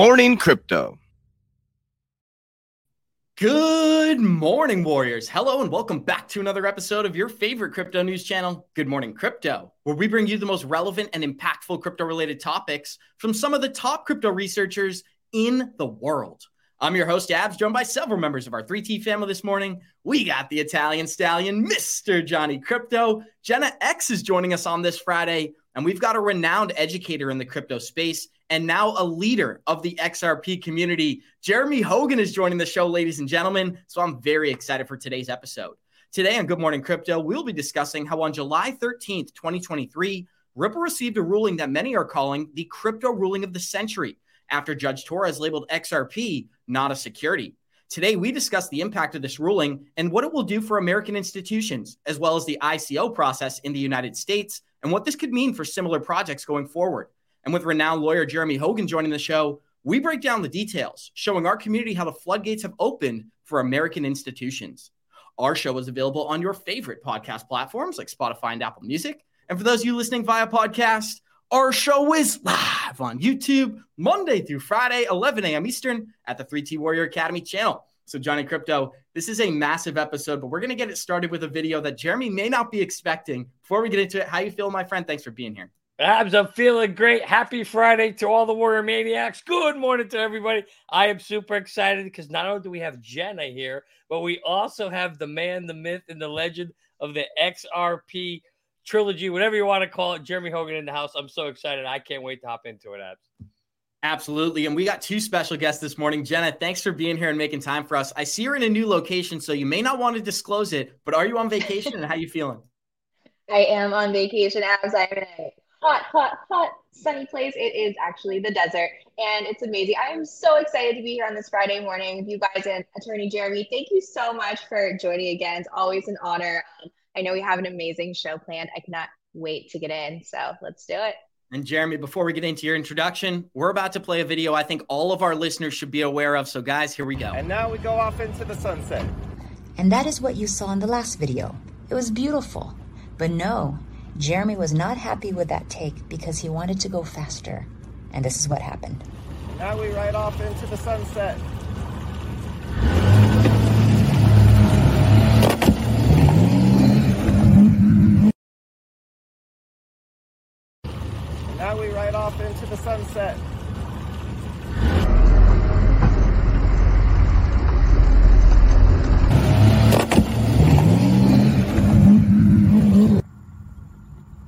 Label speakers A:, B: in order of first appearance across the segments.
A: morning, crypto.
B: Good morning, Warriors. Hello, and welcome back to another episode of your favorite crypto news channel, Good Morning Crypto, where we bring you the most relevant and impactful crypto related topics from some of the top crypto researchers in the world. I'm your host, Abs, joined by several members of our 3T family this morning. We got the Italian stallion, Mr. Johnny Krypto. Jenna X is joining us on this Friday, and we've got a renowned educator in the crypto space and now a leader of the XRP community. Jeremy Hogan is joining the show, ladies and gentlemen. So I'm very excited for today's episode. Today on Good Morning Crypto, we'll be discussing how on July 13th, 2023, Ripple received a ruling that many are calling the crypto ruling of the century after Judge Torres labeled XRP not a security. Today, we discuss the impact of this ruling and what it will do for American institutions, as well as the ICO process in the United States, and what this could mean for similar projects going forward. And with renowned lawyer Jeremy Hogan joining the show, we break down the details, showing our community how the floodgates have opened for American institutions. Our show is available on your favorite podcast platforms like Spotify and Apple Music. And for those of you listening via podcast, our show is live on YouTube Monday through Friday, 11 a.m. Eastern at the 3T Warrior Academy channel. So, Johnny Krypto, this is a massive episode, but we're going to get it started with a video that Jeremy may not be expecting. Before we get into it, how you feel, my friend? Thanks for being here.
C: Abs, I'm feeling great. Happy Friday to all the Warrior Maniacs. Good morning to everybody. I am super excited because not only do we have Jenna here, but we also have the man, the myth, and the legend of the XRP trilogy, whatever you want to call it. Jeremy Hogan in the house. I'm so excited. I can't wait to hop into it, Abs.
B: Absolutely. And we got two special guests this morning. Jenna, thanks for being here and making time for us. I see you're in a new location, so you may not want to disclose it, but are you on vacation and how are you feeling?
D: I am on vacation as I'm in a hot, hot, hot, sunny place. It is actually the desert, and it's amazing. I am so excited to be here on this Friday morning with you guys and Attorney Jeremy. Thank you so much for joining again. It's always an honor. Um, I know we have an amazing show planned. I cannot wait to get in. So let's do it.
B: And Jeremy, before we get into your introduction, we're about to play a video I think all of our listeners should be aware of. So, guys, here we go.
E: And now we go off into the sunset.
F: And that is what you saw in the last video. It was beautiful. But no, Jeremy was not happy with that take because he wanted to go faster. And this is what happened.
E: Now we ride off into the sunset. Now we ride off into the sunset.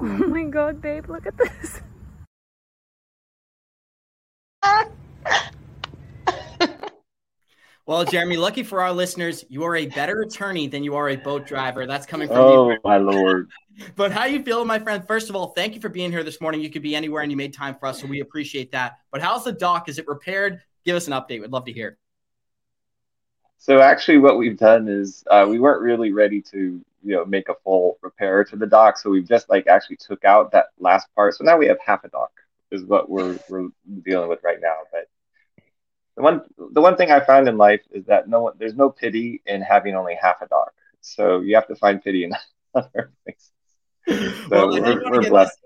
G: Oh my god, babe, look at this.
B: Well, Jeremy, lucky for our listeners, you are a better attorney than you are a boat driver. That's coming from
H: Oh
B: you.
H: my lord!
B: But how you feeling, my friend? First of all, thank you for being here this morning. You could be anywhere and you made time for us, so we appreciate that. But how's the dock? Is it repaired? Give us an update. We'd love to hear.
H: So actually, what we've done is uh, we weren't really ready to you know make a full repair to the dock, so we've just like actually took out that last part. So now we have half a dock is what we're we're dealing with right now. But the one the one thing I found in life is that no one there's no pity in having only half a dock. So you have to find pity in other places. So
B: Well,
H: we're, we're blessed.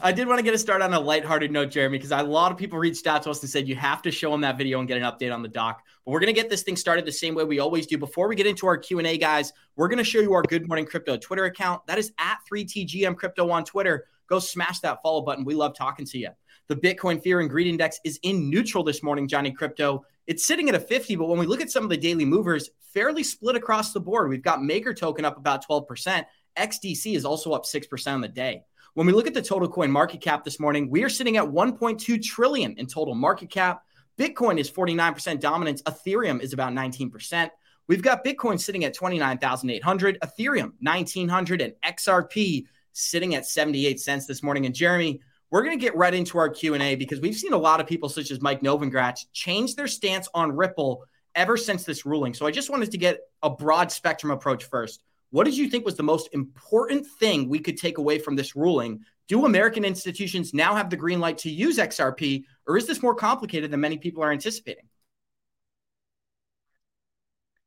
B: I did want to get us started on a lighthearted note, Jeremy, because a lot of people reached out to us and said you have to show them that video and get an update on the dock. But we're going to get this thing started the same way we always do. Before we get into our Q and A, guys, we're going to show you our Good Morning Crypto Twitter account. That is at 3TGM Crypto on Twitter. Go smash that follow button. We love talking to you. The Bitcoin Fear and Greed Index is in neutral this morning, Johnny Krypto. It's sitting at a 50, but when we look at some of the daily movers, fairly split across the board. We've got Maker Token up about 12%. XDC is also up 6% on the day. When we look at the total coin market cap this morning, we are sitting at 1.2 trillion in total market cap. Bitcoin is 49% dominance. Ethereum is about 19%. We've got Bitcoin sitting at 29,800, Ethereum 1900 and XRP sitting at 78 cents this morning. And Jeremy, we're going to get right into our Q&A because we've seen a lot of people such as Mike Novogratz change their stance on Ripple ever since this ruling. So I just wanted to get a broad spectrum approach first. What did you think was the most important thing we could take away from this ruling? Do American institutions now have the green light to use XRP, or is this more complicated than many people are anticipating?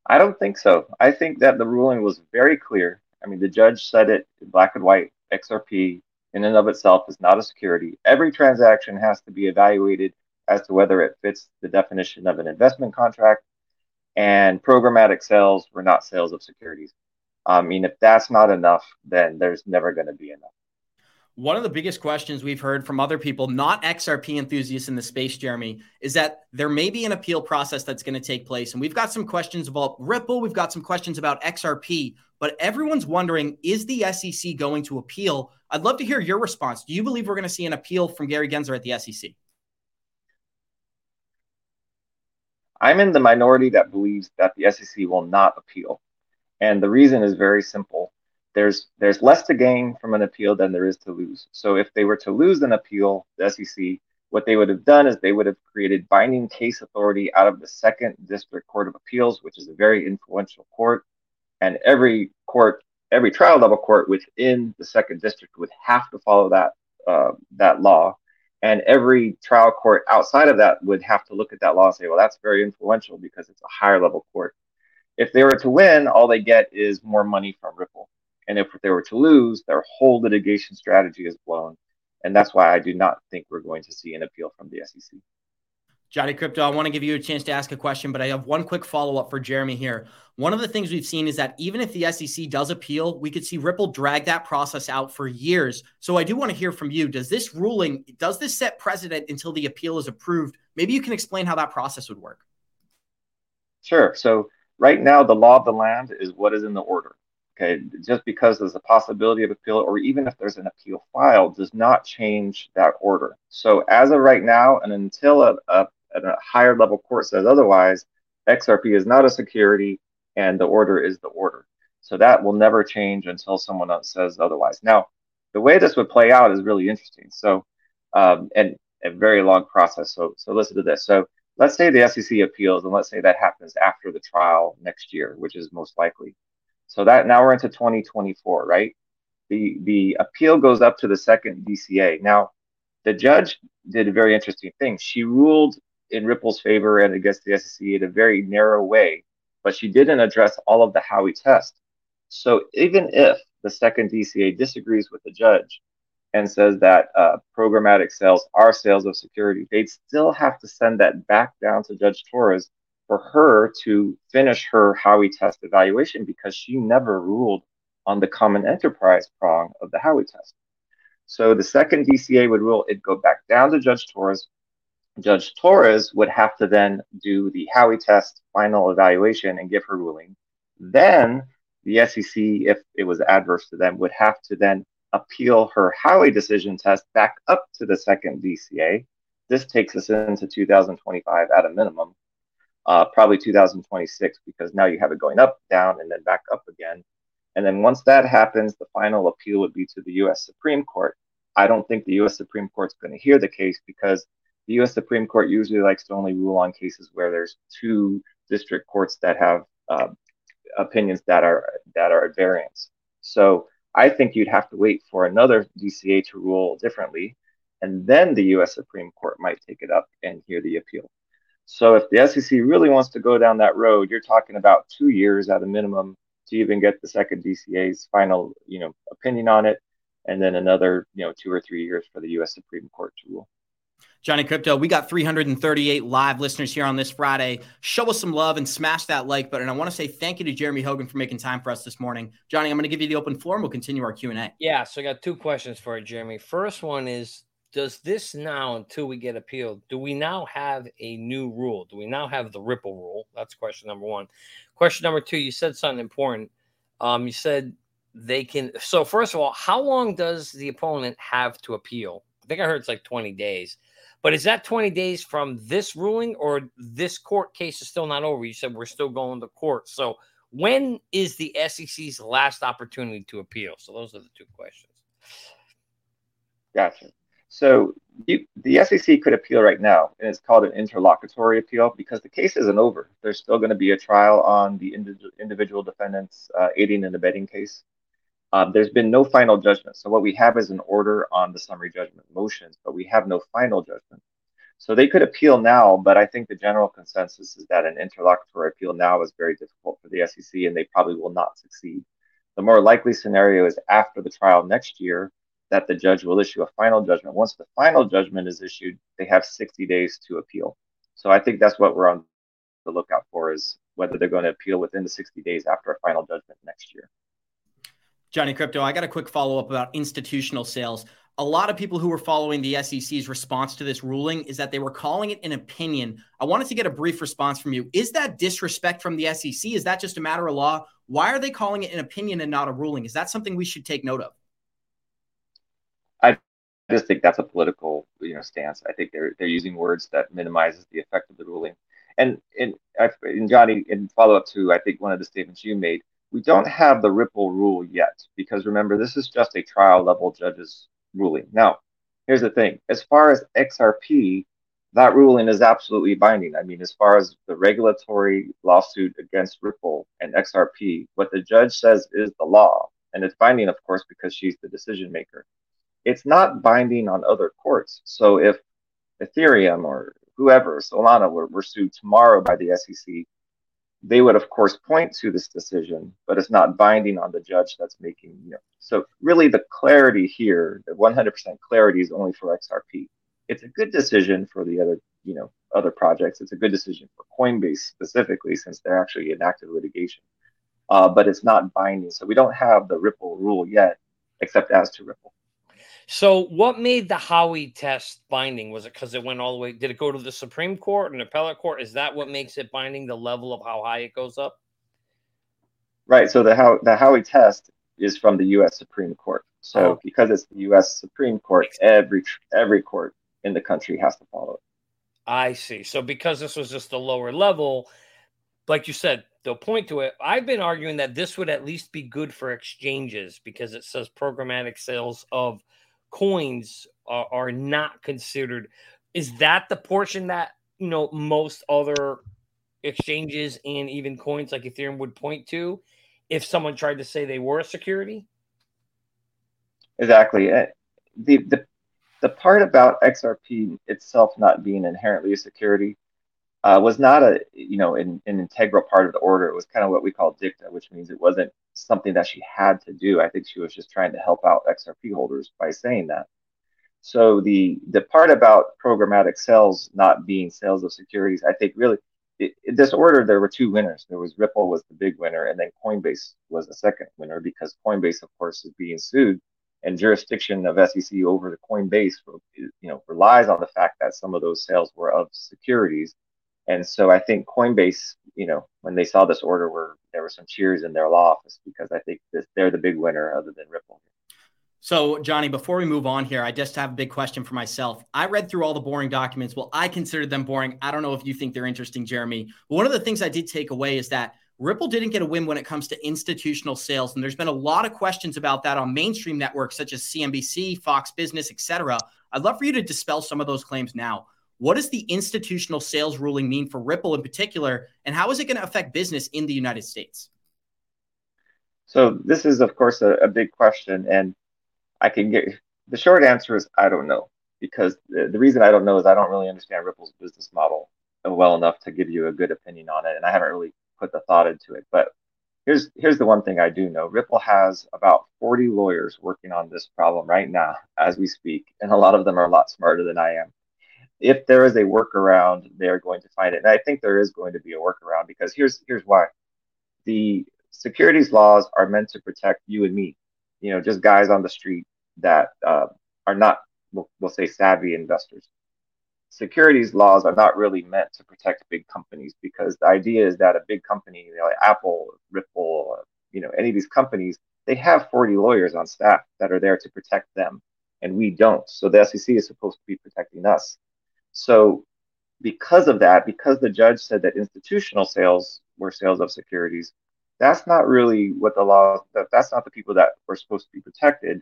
H: I don't think so. I think that the ruling was very clear. I mean, the judge said it in black and white. XRP, in and of itself, is not a security. Every transaction has to be evaluated as to whether it fits the definition of an investment contract. And programmatic sales were not sales of securities. I mean, if that's not enough, then there's never going to be enough.
B: One of the biggest questions we've heard from other people, not XRP enthusiasts in the space, Jeremy, is that there may be an appeal process that's going to take place. And we've got some questions about Ripple, we've got some questions about XRP, but everyone's wondering is the SEC going to appeal? I'd love to hear your response. Do you believe we're going to see an appeal from Gary Gensler at the SEC?
H: I'm in the minority that believes that the SEC will not appeal. And the reason is very simple there's there's less to gain from an appeal than there is to lose. So if they were to lose an appeal, the SEC, what they would have done is they would have created binding case authority out of the Second District Court of Appeals, which is a very influential court, and every court, every trial level court within the Second District would have to follow that uh, that law, and every trial court outside of that would have to look at that law and say, well, that's very influential because it's a higher level court. If they were to win, all they get is more money from Ripple. And if they were to lose, their whole litigation strategy is blown. And that's why I do not think we're going to see an appeal from the SEC.
B: Johnny Krypto, I want to give you a chance to ask a question, but I have one quick follow up for Jeremy here. One of the things we've seen is that even if the SEC does appeal, we could see Ripple drag that process out for years. So I do want to hear from you. Does this ruling, does this set precedent until the appeal is approved? Maybe you can explain how that process would work.
H: Sure. So right now, the law of the land is what is in the order. Okay, just because there's a possibility of appeal, or even if there's an appeal filed, does not change that order. So as of right now, and until a, a, a higher level court says otherwise, XRP is not a security, and the order is the order. So that will never change until someone else says otherwise. Now, the way this would play out is really interesting. So, um, and a very long process. So, so listen to this. So, let's say the SEC appeals, and let's say that happens after the trial next year, which is most likely. So that now we're into 2024, right? The the appeal goes up to the second DCA. Now, the judge did a very interesting thing. She ruled in Ripple's favor and against the SEC in a very narrow way, but she didn't address all of the Howey test. So even if the second DCA disagrees with the judge and says that uh, programmatic sales are sales of security, they'd still have to send that back down to Judge Torres for her to finish her Howey test evaluation because she never ruled on the common enterprise prong of the Howey test. So the second DCA would rule it'd go back down to Judge Torres. Judge Torres would have to then do the Howey test final evaluation and give her ruling. Then the SEC, if it was adverse to them, would have to then appeal her Howey decision test back up to the second DCA. This takes us into 2025 at a minimum uh, probably 2026 because now you have it going up, down, and then back up again. And then once that happens, the final appeal would be to the U.S. Supreme Court. I don't think the U.S. Supreme Court's going to hear the case because the U.S. Supreme Court usually likes to only rule on cases where there's two district courts that have uh, opinions that are that are at variance. So I think you'd have to wait for another DCA to rule differently, and then the U.S. Supreme Court might take it up and hear the appeal. So if the SEC really wants to go down that road, you're talking about two years at a minimum to even get the second DCA's final, you know, opinion on it, and then another, you know, two or three years for the U.S. Supreme Court to rule.
B: Johnny Krypto, we got 338 live listeners here on this Friday. Show us some love and smash that like button. I want to say thank you to Jeremy Hogan for making time for us this morning. Johnny, I'm going to give you the open floor and we'll continue our Q&A.
C: Yeah, so I got two questions for you, Jeremy. First one is does this now, until we get appealed, do we now have a new rule? Do we now have the Ripple rule? That's question number one. Question number two, you said something important. Um, you said they can. So, first of all, how long does the opponent have to appeal? I think I heard it's like 20 days. But is that 20 days from this ruling or this court case is still not over? You said we're still going to court. So, when is the SEC's last opportunity to appeal? So, those are the two questions.
H: Gotcha. So you, the SEC could appeal right now, and it's called an interlocutory appeal because the case isn't over. There's still going to be a trial on the individual defendants' uh, aiding and abetting case. Um, there's been no final judgment. So what we have is an order on the summary judgment motions, but we have no final judgment. So they could appeal now, but I think the general consensus is that an interlocutory appeal now is very difficult for the SEC, and they probably will not succeed. The more likely scenario is after the trial next year, that the judge will issue a final judgment. Once the final judgment is issued, they have 60 days to appeal. So I think that's what we're on the lookout for is whether they're going to appeal within the 60 days after a final judgment next year.
B: Johnny Krypto, I got a quick follow up about institutional sales. A lot of people who were following the SEC's response to this ruling is that they were calling it an opinion. I wanted to get a brief response from you. Is that disrespect from the SEC? Is that just a matter of law? Why are they calling it an opinion and not a ruling? Is that something we should take note of?
H: I just think that's a political, you know, stance. I think they're they're using words that minimizes the effect of the ruling. And and, and Johnny, in follow up to I think one of the statements you made, we don't have the Ripple rule yet because remember this is just a trial level judge's ruling. Now, here's the thing: as far as XRP, that ruling is absolutely binding. I mean, as far as the regulatory lawsuit against Ripple and XRP, what the judge says is the law, and it's binding, of course, because she's the decision maker. It's not binding on other courts. So if Ethereum or whoever, Solana, were, were sued tomorrow by the SEC, they would of course point to this decision, but it's not binding on the judge that's making. You know, so really, the clarity here, the 100% clarity, is only for XRP. It's a good decision for the other, you know, other projects. It's a good decision for Coinbase specifically, since they're actually in active litigation. Uh, but it's not binding, so we don't have the Ripple rule yet, except as to Ripple.
C: So, what made the Howey test binding? Was it because it went all the way? Did it go to the Supreme Court and appellate court? Is that what makes it binding? The level of how high it goes up?
H: Right. So the how the Howey test is from the U.S. Supreme Court. So oh. because it's the U.S. Supreme Court, every every court in the country has to follow it.
C: I see. So because this was just a lower level, like you said, they'll point to it. I've been arguing that this would at least be good for exchanges because it says programmatic sales of coins are, are not considered. Is that the portion that you know most other exchanges and even coins like Ethereum would point to if someone tried to say they were a security?
H: Exactly. Uh, the the the part about XRP itself not being inherently a security uh, was not a you know an, an integral part of the order. It was kind of what we call dicta, which means it wasn't something that she had to do. I think she was just trying to help out XRP holders by saying that. So the the part about programmatic sales not being sales of securities, I think really in this order there were two winners. There was Ripple was the big winner, and then Coinbase was the second winner because Coinbase, of course, is being sued, and jurisdiction of SEC over the Coinbase, you know, relies on the fact that some of those sales were of securities and so I think Coinbase, you know, when they saw this order, were there were some cheers in their law office because I think this, they're the big winner other than Ripple.
B: So, Johnny, before we move on here, I just have a big question for myself. I read through all the boring documents. Well, I considered them boring. I don't know if you think they're interesting, Jeremy. But one of the things I did take away is that Ripple didn't get a win when it comes to institutional sales. And there's been a lot of questions about that on mainstream networks such as CNBC, Fox Business, etc. I'd love for you to dispel some of those claims now. What does the institutional sales ruling mean for Ripple in particular, and how is it going to affect business in the United States?
H: So this is, of course, a, a big question, and I can get the short answer is I don't know because the, the reason I don't know is I don't really understand Ripple's business model well enough to give you a good opinion on it, and I haven't really put the thought into it. But here's here's the one thing I do know: Ripple has about 40 lawyers working on this problem right now as we speak, and a lot of them are a lot smarter than I am if there is a workaround, they're going to find it. And I think there is going to be a workaround because here's here's why. The securities laws are meant to protect you and me, you know, just guys on the street that uh, are not, we'll, we'll say, savvy investors. Securities laws are not really meant to protect big companies because the idea is that a big company, you know, like Apple, Ripple, you know, any of these companies, they have 40 lawyers on staff that are there to protect them, and we don't. So the SEC is supposed to be protecting us. So, because of that, because the judge said that institutional sales were sales of securities, that's not really what the law. That, that's not the people that were supposed to be protected.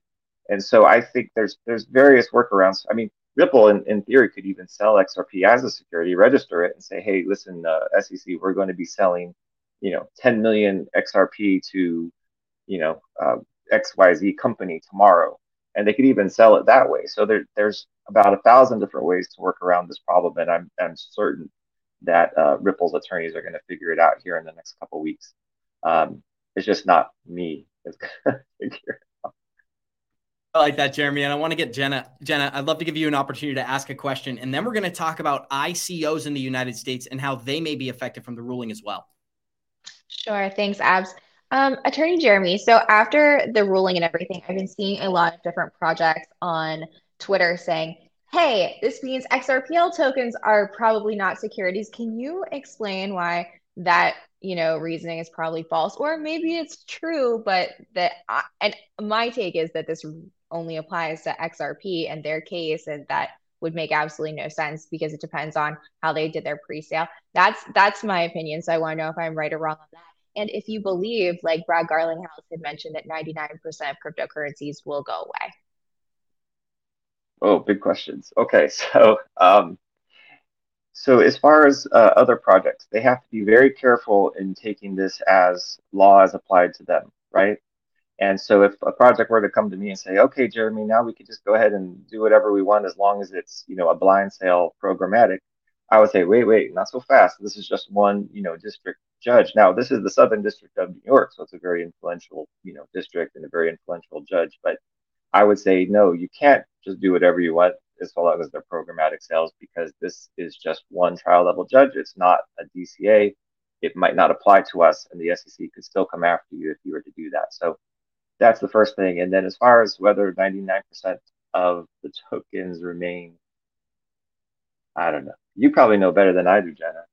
H: And so, I think there's there's various workarounds. I mean, Ripple, in, in theory, could even sell XRP as a security, register it, and say, "Hey, listen, uh, SEC, we're going to be selling, you know, 10 million XRP to, you know, uh, XYZ company tomorrow." And they could even sell it that way. So there, there's about a thousand different ways to work around this problem, and I'm, I'm certain that uh, Ripple's attorneys are going to figure it out here in the next couple weeks. Um, it's just not me that's going to figure it out.
B: I like that, Jeremy. And I want to get Jenna. Jenna, I'd love to give you an opportunity to ask a question. And then we're going to talk about ICOs in the United States and how they may be affected from the ruling as well.
D: Sure. Thanks, Abs. Um, Attorney Jeremy, so after the ruling and everything, I've been seeing a lot of different projects on Twitter saying, hey, this means XRPL tokens are probably not securities. Can you explain why that you know reasoning is probably false? Or maybe it's true but that I, and my take is that this only applies to xrp and their case and that would make absolutely no sense because it depends on how they did their pre-sale. That's that's my opinion so i want to know if i'm right or wrong on that and if you believe like brad garlinghouse had mentioned that 99% of cryptocurrencies will go away
H: oh big questions okay so um so as far as uh, other projects, they have to be very careful in taking this as law as applied to them, right? And so if a project were to come to me and say, okay, Jeremy, now we can just go ahead and do whatever we want as long as it's, you know, a blind sale programmatic, I would say, wait, wait, not so fast. This is just one, you know, district judge. Now, this is the Southern District of New York, so it's a very influential, you know, district and a very influential judge. But I would say, no, you can't just do whatever you want as long as they're programmatic sales because this is just one trial level judge. It's not a DCA. It might not apply to us, and the SEC could still come after you if you were to do that. So that's the first thing. And then as far as whether 99% of the tokens remain, I don't know. You probably know better than I do, Jenna.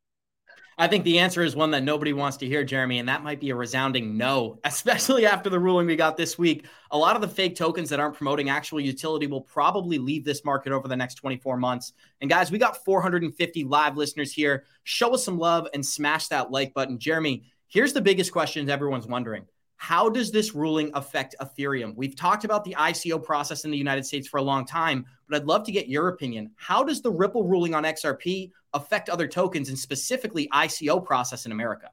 B: I think the answer is one that nobody wants to hear, Jeremy, and that might be a resounding no, especially after the ruling we got this week. A lot of the fake tokens that aren't promoting actual utility will probably leave this market over the next 24 months. And guys, we got 450 live listeners here. Show us some love and smash that like button. Jeremy, here's the biggest question everyone's wondering how does this ruling affect Ethereum? We've talked about the ICO process in the United States for a long time, but I'd love to get your opinion. How does the Ripple ruling on XRP affect other tokens and specifically ICO process in America?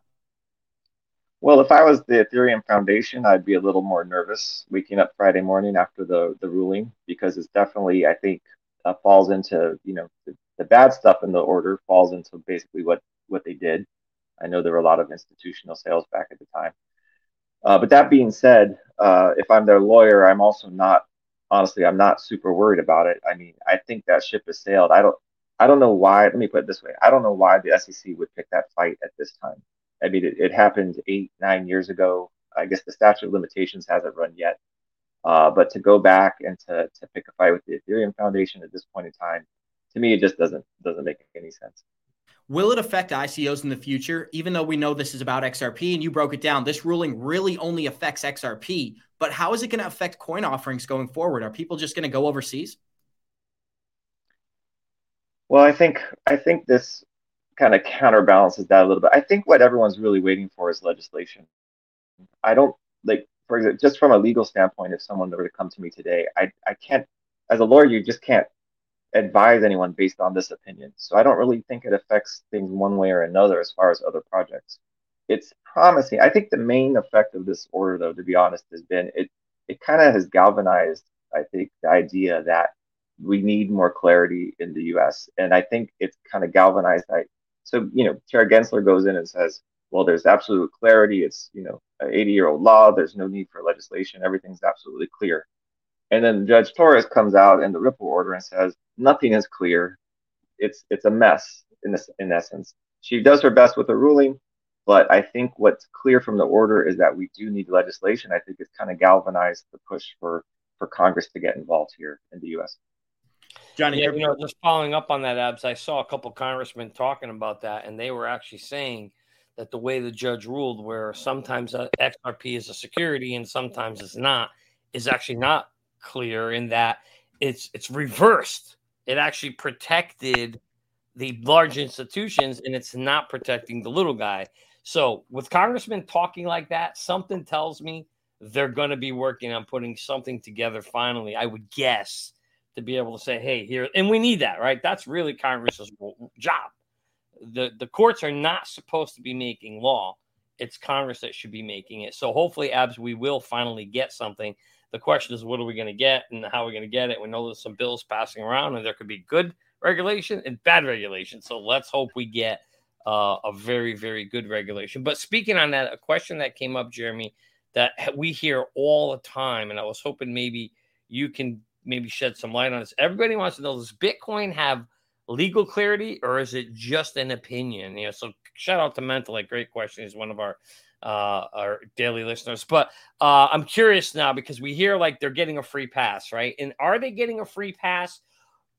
H: Well, if I was the Ethereum Foundation, I'd be a little more nervous waking up Friday morning after the, the ruling because it's definitely, I think, uh, falls into, you know, the, the bad stuff in the order falls into basically what, what they did. I know there were a lot of institutional sales back at the time. Uh, but that being said, uh, if I'm their lawyer, I'm also not honestly, I'm not super worried about it. I mean, I think that ship has sailed. I don't, I don't know why. Let me put it this way: I don't know why the SEC would pick that fight at this time. I mean, it, it happened eight, nine years ago. I guess the statute of limitations hasn't run yet. Uh, but to go back and to, to pick a fight with the Ethereum Foundation at this point in time, to me, it just doesn't doesn't make any sense.
B: Will it affect ICOs in the future? Even though we know this is about XRP and you broke it down, this ruling really only affects XRP. But how is it going to affect coin offerings going forward? Are people just going to go overseas?
H: Well, I think I think this kind of counterbalances that a little bit. I think what everyone's really waiting for is legislation. I don't like, for example, just from a legal standpoint, if someone were to come to me today, I I can't, as a lawyer, you just can't advise anyone based on this opinion. So I don't really think it affects things one way or another as far as other projects. It's promising. I think the main effect of this order, though, to be honest, has been it. It kind of has galvanized, I think, the idea that we need more clarity in the U.S. And I think it's kind of galvanized. I, so you know, Chair Gensler goes in and says, "Well, there's absolute clarity. It's you know, an 80-year-old law. There's no need for legislation. Everything's absolutely clear." And then Judge Torres comes out in the Ripple order and says, nothing is clear. It's it's a mess in this in essence. She does her best with the ruling, but I think what's clear from the order is that we do need legislation. I think it's kind of galvanized the push for for Congress to get involved here in the U.S.
C: Johnny, yeah, you know, just following up on that, Abs, I saw a couple congressmen talking about that, and they were actually saying that the way the judge ruled, where sometimes XRP is a security and sometimes it's not, is actually not clear in that it's it's reversed. It actually protected the large institutions and it's not protecting the little guy. So with congressmen talking like that, something tells me they're going to be working on putting something together finally. I would guess to be able to say, "Hey, here," and we need that, right? That's really Congress's job. the The courts are not supposed to be making law; it's Congress that should be making it. So hopefully, abs, we will finally get something the question is, what are we going to get and how are we going to get it? We know there's some bills passing around, and there could be good regulation and bad regulation. So let's hope we get uh, a very, very good regulation. But speaking on that, a question that came up, Jeremy, that we hear all the time, and I was hoping maybe you can maybe shed some light on this. Everybody wants to know: Does Bitcoin have legal clarity, or is it just an opinion? You know, so shout out to Mental. Like, great question. He's one of our uh, our daily listeners. But uh, I'm curious now because we hear like they're getting a free pass, right? And are they getting a free pass,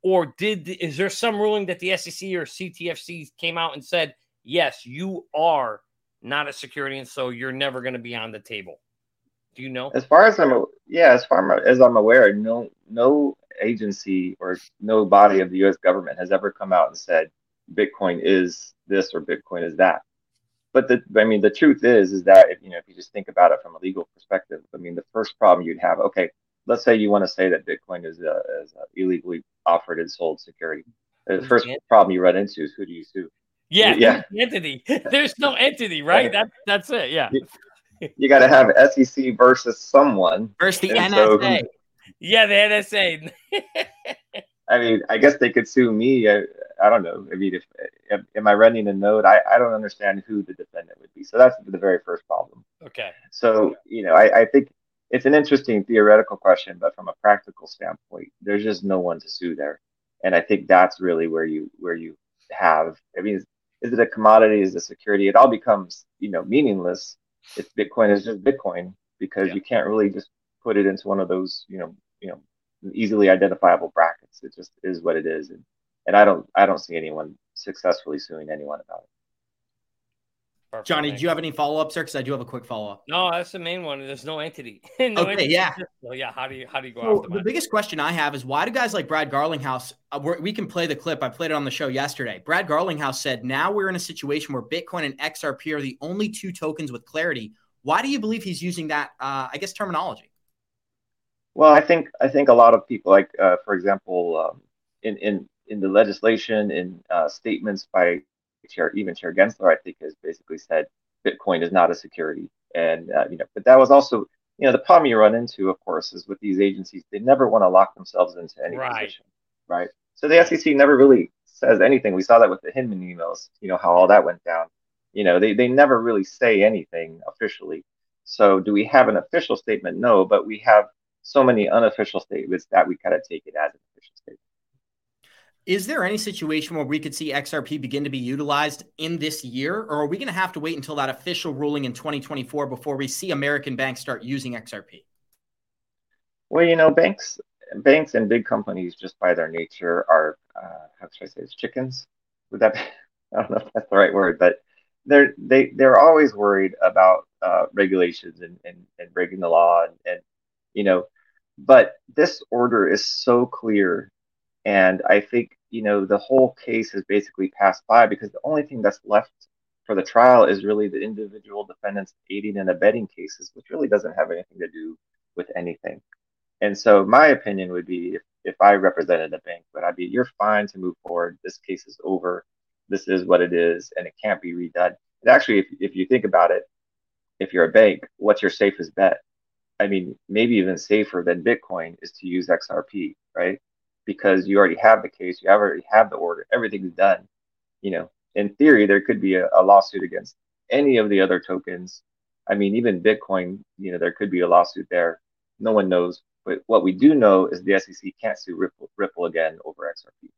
C: or did is there some ruling that the SEC or CTFC came out and said, yes, you are not a security, and so you're never going to be on the table? Do you know?
H: As far as I'm, yeah, as far as I'm aware, no, no agency or no body of the U.S. government has ever come out and said Bitcoin is this or Bitcoin is that but the I mean the truth is is that if you know if you just think about it from a legal perspective, I mean the first problem you'd have, okay, let's say you want to say that Bitcoin is a, is a illegally offered and sold security. Uh, the first problem you run into is who do you sue?
C: Yeah, yeah. entity. There's no entity, right? That that's it. Yeah.
H: You, you got to have SEC versus someone.
B: Versus the NSA. So,
C: yeah, the NSA.
H: I mean, I guess they could sue me. I, I don't know. I mean, if, if am I running a node? I, I don't understand who the defendant would be. So that's the very first problem.
C: Okay.
H: So you know, I, I think it's an interesting theoretical question, but from a practical standpoint, there's just no one to sue there, and I think that's really where you where you have. I mean, is, is it a commodity? Is it a security? It all becomes you know meaningless if Bitcoin is just Bitcoin because yeah. you can't really just put it into one of those you know you know easily identifiable brackets. It just is what it is, and and I don't I don't see anyone successfully suing anyone about it.
B: Perfect. Johnny, do you have any follow ups there? Because I do have a quick follow up.
C: No, that's the main one. There's no entity. no
B: okay,
C: entity.
B: yeah,
C: so, yeah. How do you how do you go
B: well, The biggest question I have is why do guys like Brad Garlinghouse? Uh, we can play the clip. I played it on the show yesterday. Brad Garlinghouse said, "Now we're in a situation where Bitcoin and XRP are the only two tokens with clarity." Why do you believe he's using that? Uh, I guess terminology.
H: Well, I think I think a lot of people, like uh, for example, um, in in in the legislation, in uh, statements by Chair even Chair Gensler, I think has basically said Bitcoin is not a security, and uh, you know, but that was also you know the problem you run into, of course, is with these agencies they never want to lock themselves into any right. position, right? So the SEC never really says anything. We saw that with the Hinman emails, you know how all that went down. You know, they they never really say anything officially. So do we have an official statement? No, but we have so many unofficial statements that we kind of take it as an official statement.
B: Is there any situation where we could see XRP begin to be utilized in this year, or are we going to have to wait until that official ruling in 2024 before we see American banks start using XRP?
H: Well, you know, banks, banks and big companies, just by their nature, are uh, how should I say, it's chickens. Would that? Be, I don't know if that's the right word, but they're they they're always worried about uh, regulations and, and and breaking the law and, and you know but this order is so clear and i think you know the whole case has basically passed by because the only thing that's left for the trial is really the individual defendants aiding and abetting cases which really doesn't have anything to do with anything. And so my opinion would be if, if i represented a bank but i'd be you're fine to move forward. This case is over. This is what it is and it can't be redone. And actually if, if you think about it if you're a bank what's your safest bet? I mean, maybe even safer than Bitcoin is to use XRP, right? Because you already have the case, you already have the order, everything's done. You know, in theory, there could be a, a lawsuit against any of the other tokens. I mean, even Bitcoin, you know, there could be a lawsuit there. No one knows. But what we do know is the SEC can't sue Ripple, Ripple again over XRP.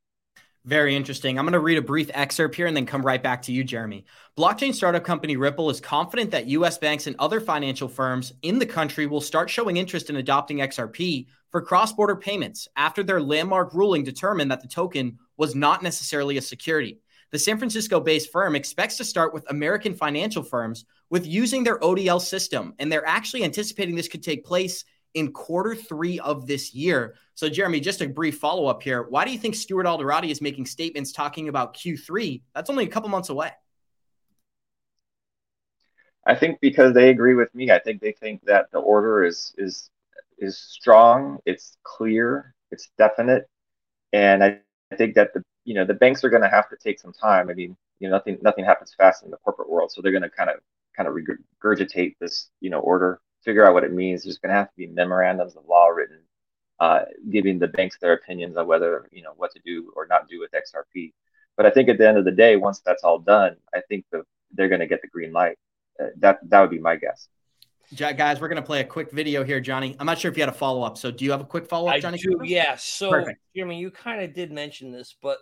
B: Very interesting. I'm going to read a brief excerpt here and then come right back to you, Jeremy. Blockchain startup company Ripple is confident that US banks and other financial firms in the country will start showing interest in adopting XRP for cross border payments after their landmark ruling determined that the token was not necessarily a security. The San Francisco based firm expects to start with American financial firms with using their ODL system, and they're actually anticipating this could take place in quarter three of this year. So, Jeremy, just a brief follow up here. Why do you think Stuart Alderoty is making statements talking about Q3? That's only a couple months away.
H: I think because they agree with me. I think they think that the order is is is strong, it's clear, it's definite, and I, think that the you know the banks are going to have to take some time. I mean, you know, nothing nothing happens fast in the corporate world, so they're going to kind of kind of regurgitate this you know order figure out what it means. There's going to have to be memorandums of law written, uh, giving the banks their opinions on whether you know what to do or not do with XRP. But I think at the end of the day, once that's all done, I think the, they're going to get the green light. Uh, that that would be my guess.
B: Guys, we're going to play a quick video here, Johnny. I'm not sure if you had a follow up. So, do you have a quick follow up, Johnny?
C: I do. Yeah. So,
B: Perfect.
C: Jeremy, you kind of did mention this, but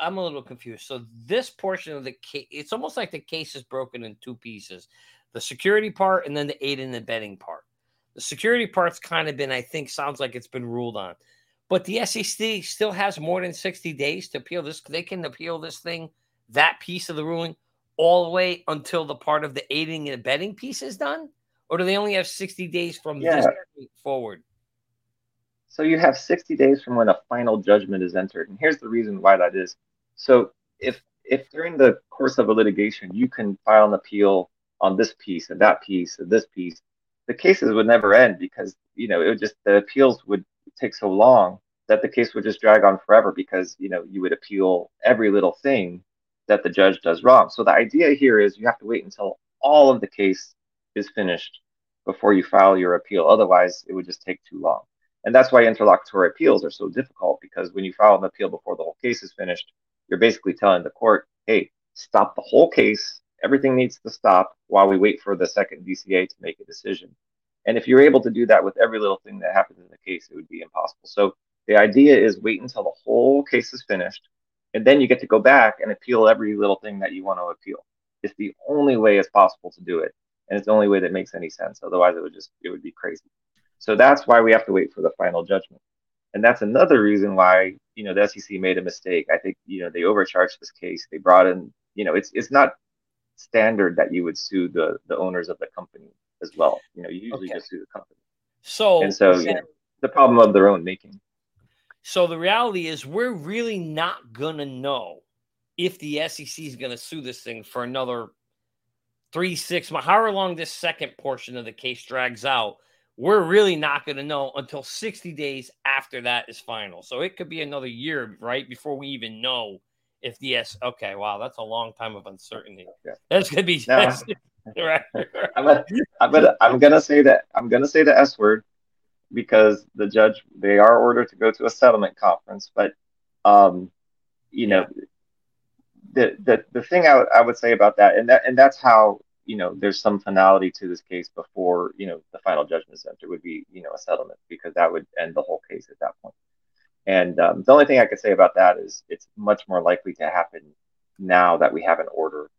C: I'm a little confused. So, this portion of the case, it's almost like the case is broken in two pieces: the security part and then the aid and abetting part. The security part's kind of been, I think, sounds like it's been ruled on, but the SEC still has more than 60 days to appeal this. They can appeal this thing, that piece of the ruling, all the way until the part of the aiding and abetting piece is done or do they only have 60 days from
H: Yeah.
C: this forward?
H: So you have 60 days from when a final judgment is entered. And here's the reason why that is. So if if during the course of a litigation you can file an appeal on this piece and that piece and this piece, the cases would never end because you know it would just the appeals would take so long that the case would just drag on forever because you know you would appeal every little thing that the judge does wrong. So the idea here is you have to wait until all of the case is finished before you file your appeal. Otherwise, it would just take too long. And that's why interlocutory appeals are so difficult because when you file an appeal before the whole case is finished, you're basically telling the court, hey, stop the whole case. Everything needs to stop while we wait for the second DCA to make a decision. And if you're able to do that with every little thing that happens in the case, it would be impossible. So the idea is wait until the whole case is finished, and then you get to go back and appeal every little thing that you want to appeal. It's the only way it's possible to do it, and it's the only way that makes any sense. Otherwise, it would just it would be crazy. So that's why we have to wait for the final judgment. And that's another reason why, you know, the SEC made a mistake. I think, you know, they overcharged this case. They brought in, you know, it's it's not standard that you would sue the the owners of the company as well. You know, you usually
C: Okay.
H: just sue the company.
C: So,
H: And so, you know, the problem of their own making.
C: so the reality is, we're really not gonna know if the SEC is gonna sue this thing for another three, six however long this second portion of the case drags out. We're really not going to know until 60 days after that is final. So it could be another year, right, before we even know if the S. Okay, wow, that's a long time of uncertainty.
H: Yeah.
C: That's going to be
H: No.
C: right.
H: I'm gonna, I'm gonna, I'm gonna say that I'm gonna say the S word because the judge they are ordered to go to a settlement conference, but um, you know, the the the thing I, I would say about that, and that and that's how you know there's some finality to this case before you know the final judgment center would be you know a settlement because that would end the whole case at that point. And um, the only thing I could say about that is it's much more likely to happen now that we have an order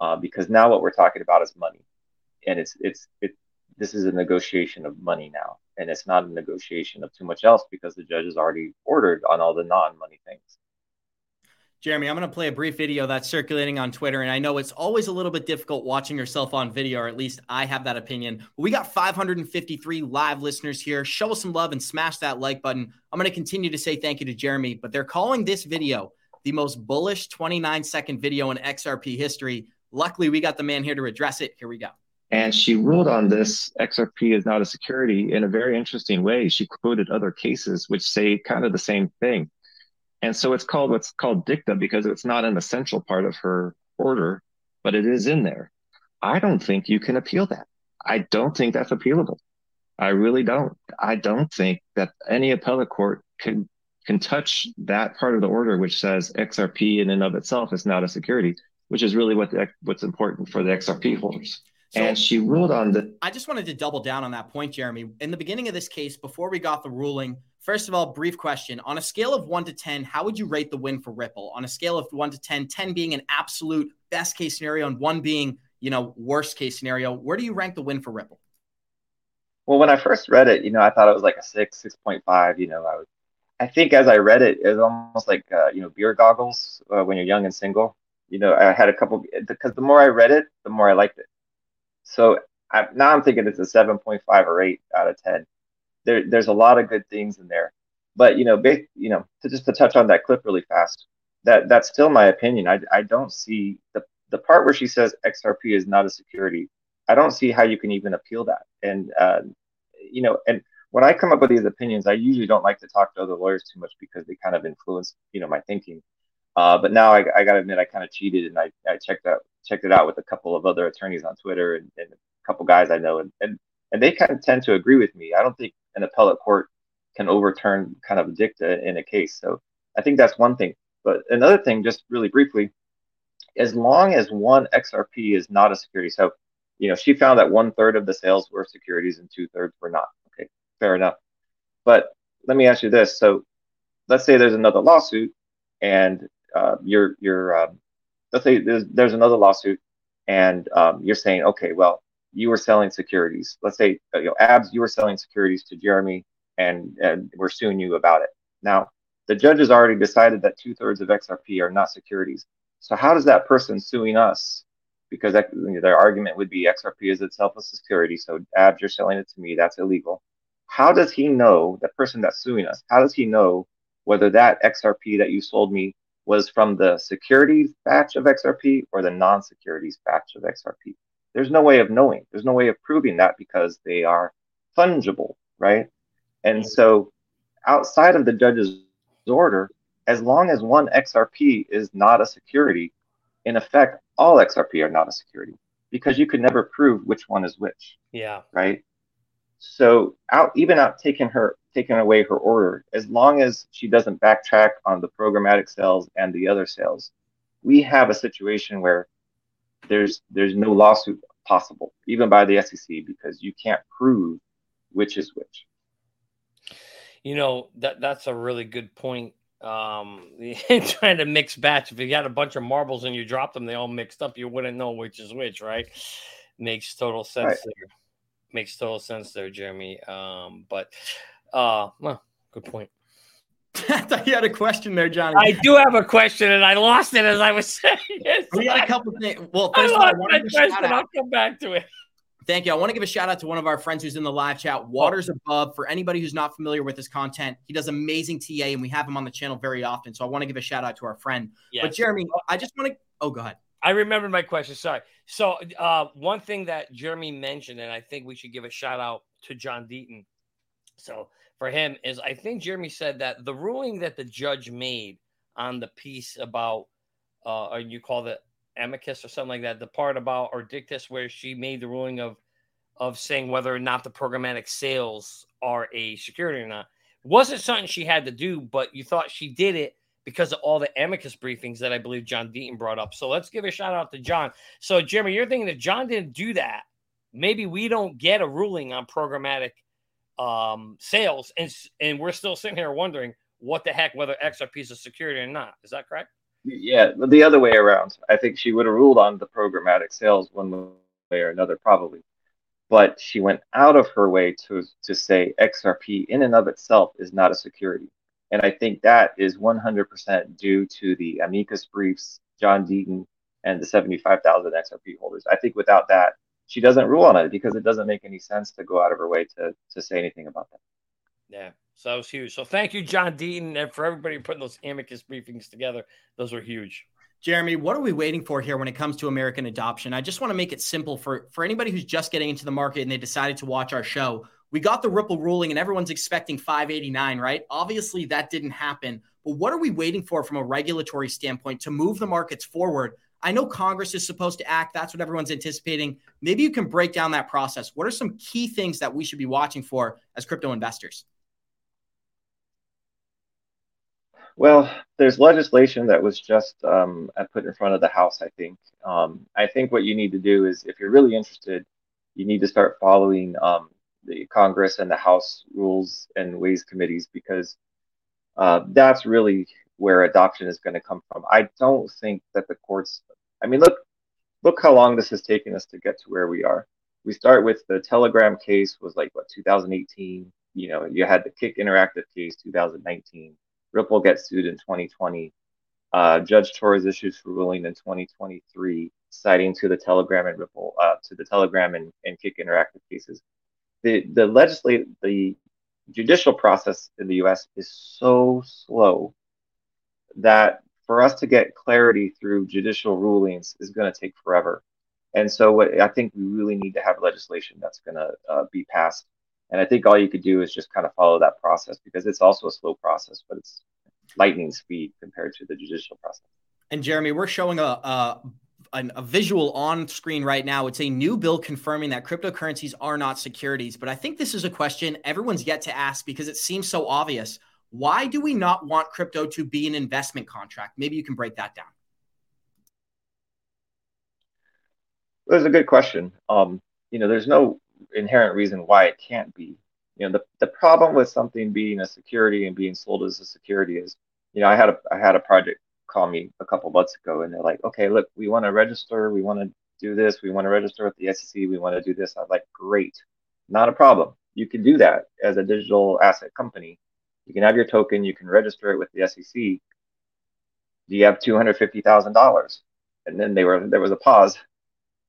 H: uh, because now what we're talking about is money, and it's it's it. This is a negotiation of money now, and it's not a negotiation of too much else because the judge has already ordered on all the non-money things.
B: Jeremy, I'm going to play a brief video that's circulating on Twitter. And I know it's always a little bit difficult watching yourself on video, or at least I have that opinion. But we got 553 live listeners here. Show us some love and smash that like button. I'm going to continue to say thank you to Jeremy, but they're calling this video the most bullish 29 second video in XRP history. Luckily, we got the man here to address it. Here we go.
A: And she ruled on this XRP is not a security in a very interesting way. She quoted other cases which say kind of the same thing. And so it's called what's called dicta because it's not an essential part of her order, but it is in there. I don't think you can appeal that. I don't think that's appealable. I really don't. I don't think that any appellate court can can touch that part of the order which says XRP in and of itself is not a security, which is really what the, what's important for the XRP holders.
B: So-
A: and she ruled on the
B: I just wanted to double down on that point, Jeremy. In the beginning of this case, before we got the ruling, first of all, brief question. On a scale of one to 10, how would you rate the win for Ripple? On a scale of one to 10, 10 being an absolute best case scenario and one being, you know, worst case scenario, where do you rank the win for Ripple?
H: Well, when I first read it, you know, I thought it was like a six, six point five. You know, I was, I think as I read it, it was almost like uh, you know beer goggles uh, when you're young and single. You know, I had a couple because the more I read it, the more I liked it. So I, now I'm thinking it's a seven point five or eight out of ten. There, there's a lot of good things in there, but you know, you know, to just to touch on that clip really fast, that that's still my opinion. I, I don't see the the part where she says XRP is not a security. I don't see how you can even appeal that. And uh, you know, and when I come up with these opinions, I usually don't like to talk to other lawyers too much because they kind of influence, you know, my thinking. Uh, but now I, I got to admit, I kind of cheated and I, I checked out checked it out with a couple of other attorneys on Twitter and, and a couple guys I know, and, and and they kind of tend to agree with me. I don't think an appellate court can overturn kind of dicta in a case. So I think that's one thing. But another thing, just really briefly, as long as one XRP is not a security, so you know, she found that one third of the sales were securities and two thirds were not. Okay, fair enough. But let me ask you this: so, let's say there's another lawsuit, and uh, you're you're um, let's say there's there's another lawsuit, and um, you're saying, okay, well, you were selling securities. Let's say uh, you know, Abs, you were selling securities to Jeremy, and and we're suing you about it. Now, the judge has already decided that two thirds of XRP are not securities. So how does that person suing us because their argument would be XRP is itself a security. So abs, you're selling it to me. That's illegal. How does he know, the person that's suing us, how does he know whether that XRP that you sold me was from the securities batch of XRP or the non securities batch of XRP? There's no way of knowing. There's no way of proving that because they are fungible, right? And so outside of the judge's order, as long as one XRP is not a security, in effect, all XRP are not a security because you could never prove which one is which.
C: Yeah.
H: Right. So out even out taking her taking away her order, as long as she doesn't backtrack on the programmatic sales and the other sales, we have a situation where there's there's no lawsuit possible, even by the SEC, because you can't prove which is which.
C: You know that that's a really good point um trying to mix batch if you got a bunch of marbles and you drop them they all mixed up you wouldn't know which is which right makes total sense right. there makes total sense there jeremy um but uh well good point
B: I thought you had a question there, Johnny.
C: I do have a question, and I lost it as I was saying it.
B: We got a couple things. Well, first of all, I wanted to
C: question. I'll come back to it.
B: Thank you. I want to give a shout out to one of our friends who's in the live chat, Waters Above. For anybody who's not familiar with his content, he does amazing TA, and we have him on the channel very often. So I want to give a shout out to our friend. Yes. But Jeremy, I just want to. Oh, go ahead.
C: I remember my question. Sorry. So uh, one thing that Jeremy mentioned, and I think we should give a shout out to John Deaton. So for him is, I think Jeremy said that the ruling that the judge made on the piece about, uh, or you call it amicus or something like that, the part about or dictus where she made the ruling of of saying whether or not the programmatic sales are a security or not wasn't something she had to do, but you thought she did it because of all the amicus briefings that I believe John Deaton brought up. So let's give a shout out to John. So Jeremy, you're thinking that John didn't do that. Maybe we don't get a ruling on programmatic um, sales, and and we're still sitting here wondering what the heck whether XRP is a security or not. Is that correct?
H: Yeah, the other way around. I think she would have ruled on the programmatic sales one way or another, probably. But she went out of her way to to say XRP in and of itself is not a security. And I think that is 100% due to the amicus briefs, John Deaton, and the 75,000 XRP holders. I think without that, she doesn't rule on it because it doesn't make any sense to go out of her way to to say anything about that.
C: Yeah, so that was huge. So thank you, John Deaton, and for everybody putting those amicus briefings together. Those were huge.
B: Jeremy, what are we waiting for here when it comes to American adoption? I just want to make it simple for for anybody who's just getting into the market and they decided to watch our show. We got the Ripple ruling and everyone's expecting 589, right? Obviously that didn't happen. But what are we waiting for from a regulatory standpoint to move the markets forward? I know Congress is supposed to act. That's what everyone's anticipating. Maybe you can break down that process. What are some key things that we should be watching for as crypto investors?
H: Well, there's legislation that was just um, put in front of the House, I think. Um, I think what you need to do is, if you're really interested, you need to start following um, the Congress and the House rules and ways committees because uh, that's really where adoption is going to come from. I don't think that the courts. I mean, look, look how long this has taken us to get to where we are. We start with the Telegram case was like what 2018. You know, you had the Kik Interactive case 2019 Ripple gets sued in 2020. Uh, Judge Torres issues ruling in 2023, citing to the Telegram and Ripple, uh, to the Telegram and, and Kik Interactive cases. The the legislative, the judicial process in the U.S. is so slow that for us to get clarity through judicial rulings is going to take forever. And so, what I think we really need to have legislation that's going to uh, be passed and I think all you could do is just kind of follow that process because it's also a slow process, but it's lightning speed compared to the judicial process.
B: And Jeremy, we're showing a, a, a visual on screen right now. It's a new bill confirming that cryptocurrencies are not securities. But I think this is a question everyone's yet to ask because it seems so obvious. Why do we not want crypto to be an investment contract? Maybe you can break that down.
H: Well, that's a good question. Um, you know, there's no inherent reason why it can't be. You know, the, the problem with something being a security and being sold as a security is, you know, I had a I had a project call me a couple months ago and they're like, okay, look, we want to register, we want to do this, we want to register with the SEC, we want to do this. I'm like, great, not a problem. You can do that as a digital asset company. You can have your token, you can register it with the SEC. Do you have two hundred fifty thousand dollars? And then they were there was a pause,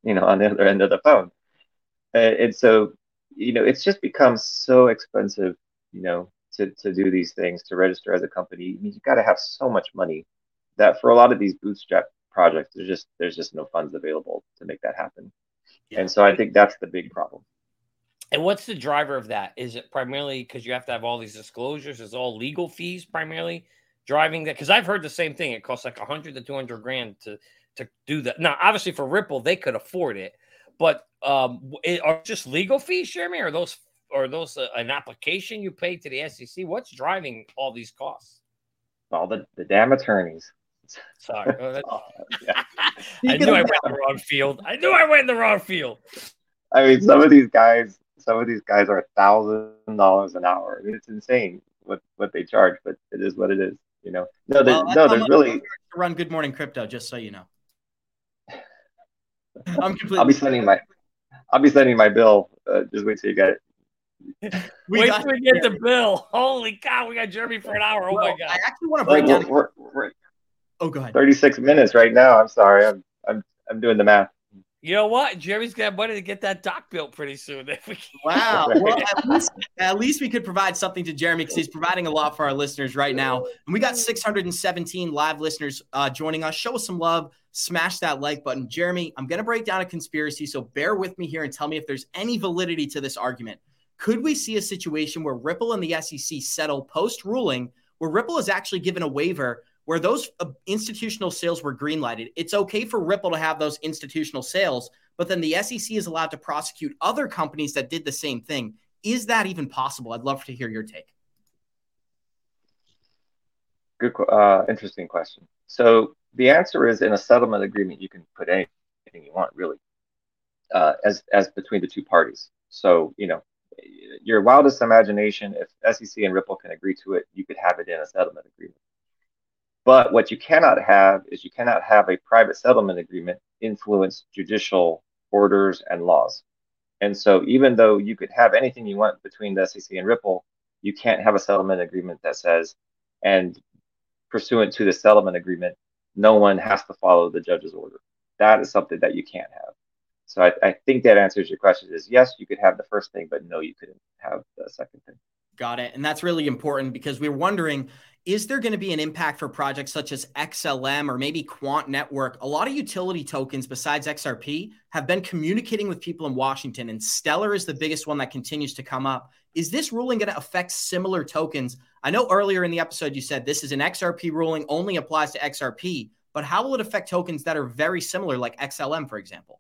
H: you know, on the other end of the phone. And, and so, you know, it's just become so expensive, you know, to, to do these things, to register as a company. I mean, you've got to have so much money that for a lot of these bootstrap projects, there's just there's just no funds available to make that happen. Yeah. And so I think that's the big problem.
C: And what's the driver of that? Is it primarily because you have to have all these disclosures? Is all legal fees primarily driving that? Because I've heard the same thing. It costs like 100 to 200 grand to to do that. Now, obviously, for Ripple, they could afford it, but um, it, are just legal fees, Jeremy? Are those or those uh, an application you pay to the SEC? What's driving all these costs?
H: All the, the damn attorneys.
C: Sorry. oh, yeah. I knew I went in the wrong field. I knew I went in the wrong field.
H: I mean, some of these guys, some of these guys are a thousand dollars an hour. It's insane what what they charge, but it is what it is. You know, no, well, no, there's really
B: run Good Morning Crypto. Just so you know,
H: I'm completely. I'll be sending my, I'll be sending my bill. Uh, just wait till you get it.
C: We Wait till we get the bill. Holy cow, we got Jeremy for an hour. Oh well, my god! I
B: actually want to break down. We're, we're, oh, go ahead.
H: Thirty-six minutes right now. I'm sorry. I'm I'm I'm doing the math.
C: You know what? Jeremy's got money to get that dock built pretty soon.
B: wow. Well, at least, at least we could provide something to Jeremy because he's providing a lot for our listeners right now. And we got 617 live listeners uh, joining us. Show us some love. Smash that like button. Jeremy, I'm going to break down a conspiracy. So bear with me here and tell me if there's any validity to this argument. Could we see a situation where Ripple and the SEC settle post ruling, where Ripple is actually given a waiver where those uh, institutional sales were greenlighted? It's okay for Ripple to have those institutional sales, but then the SEC is allowed to prosecute other companies that did the same thing. Is that even possible? I'd love to hear your take.
H: Good, uh, interesting question. So the answer is in a settlement agreement, you can put anything you want, really, uh, as as between the two parties. So you know, your wildest imagination, if SEC and Ripple can agree to it, you could have it in a settlement agreement. But what you cannot have is you cannot have a private settlement agreement influence judicial orders and laws. And so, even though you could have anything you want between the SEC and Ripple, you can't have a settlement agreement that says, and pursuant to the settlement agreement, no one has to follow the judge's order. That is something that you can't have. So I, I think that answers your question is yes, you could have the first thing, but no, you couldn't have the second thing.
B: Got it. And that's really important because we're wondering is there going to be an impact for projects such as XLM or maybe Quant Network? A lot of utility tokens besides XRP have been communicating with people in Washington, and Stellar is the biggest one that continues to come up. Is this ruling going to affect similar tokens? I know earlier in the episode you said this is an XRP ruling, only applies to XRP, but how will it affect tokens that are very similar, like XLM, for example?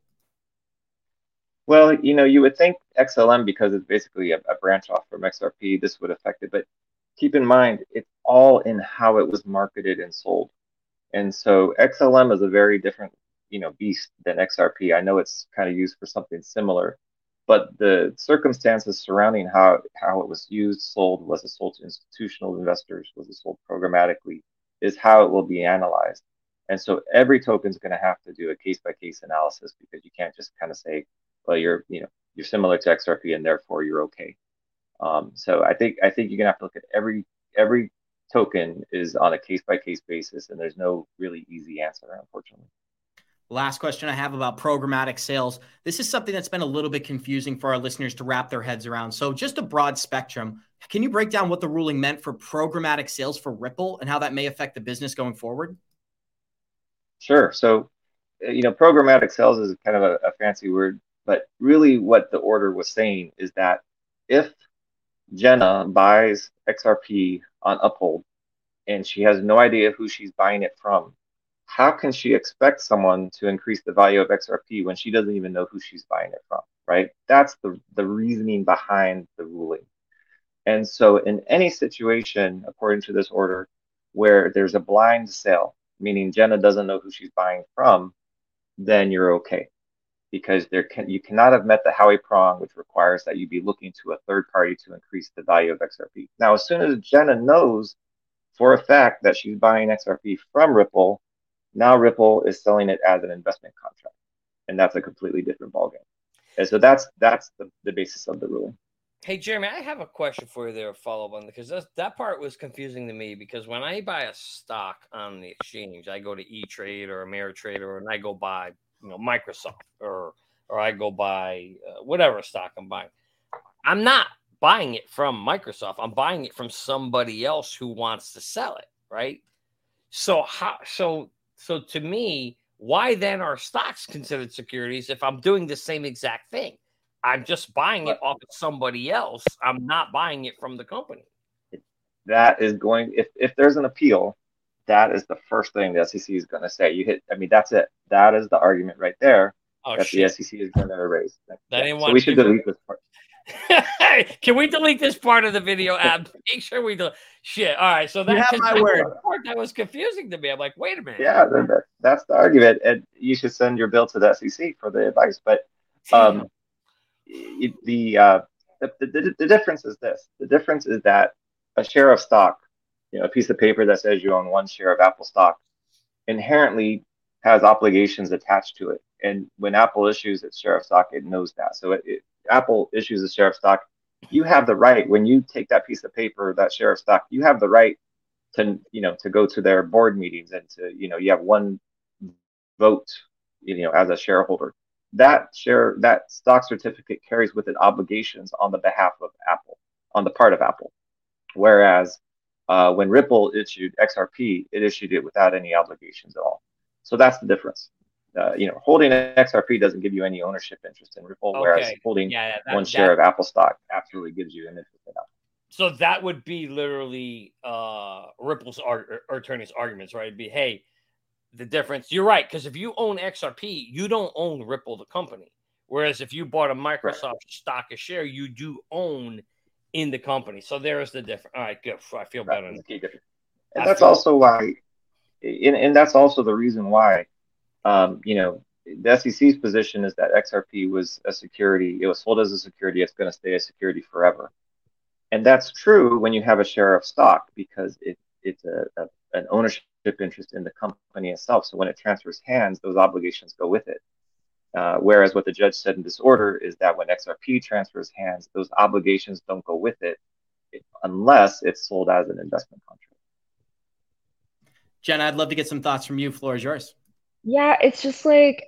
H: Well, you know, you would think XLM because it's basically a, a, branch off from XRP, this would affect it. But keep in mind, it's all in how it was marketed and sold. And so XLM is a very different, you know, beast than XRP. I know it's kind of used for something similar, but the circumstances surrounding how how it was used, sold, was it sold to institutional investors, was it sold programmatically, is how it will be analyzed. And so every token is going to have to do a case by case analysis because you can't just kind of say, well, you're you know you're similar to XRP and therefore you're okay. Um, so I think I think you're gonna have to look at every every token is on a case by case basis, and there's no really easy answer, unfortunately.
B: Last question I have about programmatic sales. This is something that's been a little bit confusing for our listeners to wrap their heads around. So, just a broad spectrum. Can you break down what the ruling meant for programmatic sales for Ripple and how that may affect the business going forward?
H: Sure. So, you know, programmatic sales is kind of a, a fancy word but really, what the order was saying is that if Jenna buys XRP on Uphold and she has no idea who she's buying it from, how can she expect someone to increase the value of XRP when she doesn't even know who she's buying it from, right? That's the, the reasoning behind the ruling. And so, in any situation, according to this order, where there's a blind sale, meaning Jenna doesn't know who she's buying from, then you're okay. Because there can you cannot have met the Howey prong, which requires that you be looking to a third party to increase the value of XRP. Now, as soon as Jenna knows for a fact that she's buying XRP from Ripple, now Ripple is selling it as an investment contract, and that's a completely different ballgame. And so that's that's the, the basis of the ruling.
C: Hey Jeremy, I have a question for you there, follow up on because that, that part was confusing to me because when I buy a stock on the exchange, I go to E Trade or Ameritrade or and I go buy you know Microsoft or or I go buy uh, whatever stock I'm buying. I'm not buying it from Microsoft. I'm buying it from somebody else who wants to sell it, right? So how so so to me, why then are stocks considered securities if I'm doing the same exact thing? I'm just buying it off of somebody else. I'm not buying it from the company.
H: That is going if if there's an appeal, that is the first thing the SEC is going to say. You hit. I mean, that's it. That is the argument right there
C: Oh,
H: that
C: shit.
H: the SEC is going to raise.
C: That
H: Yeah,
C: ain't
H: so we should delete this part.
C: Can we delete this part of the video, Ab? Make sure we do. Shit. All right. So
B: You
C: that,
B: have my
C: that
B: word.
C: part that was confusing to me. I'm like, wait a minute.
H: Yeah, that, that- that's the argument, and you should send your bill to the SEC for the advice. But um, it- the, uh, the the the difference is this: the difference is that a share of stock, you know, a piece of paper that says you own one share of Apple stock, inherently has obligations attached to it. And when Apple issues its share of stock, it knows that. So it, it, Apple issues a share of stock. You have the right when you take that piece of paper, that share of stock, you have the right to you know to go to their board meetings and to you know you have one vote you know as a shareholder that share that stock certificate carries with it obligations on the behalf of apple on the part of apple whereas uh, when ripple issued xrp it issued it without any obligations at all so that's the difference uh, you know holding xrp doesn't give you any ownership interest in ripple whereas holding
C: Yeah. that-
H: one
C: that-
H: share of apple stock absolutely gives you an interest in apple
C: So that would be literally uh Ripple's ar- or attorney's arguments, right? It'd be, hey, the difference. You're right, because if you own XRP, you don't own Ripple the company. Whereas if you bought a Microsoft stock a share, you do own in the company. So there is the difference. All right, good. I feel better.
H: that's the key difference. And
C: I
H: that's
C: feel-
H: also why, and, and that's also the reason why, um, you know, the SEC's position is that XRP was a security. It was sold as a security. It's going to stay a security forever. And that's true when you have a share of stock because it, it's a, a, an ownership interest in the company itself. So when it transfers hands, those obligations go with it. Uh, whereas what the judge said in this order is that when XRP transfers hands, those obligations don't go with it unless it's sold as an investment contract.
B: Jen, I'd love to get some thoughts from you. Floor is yours.
D: Yeah, it's just like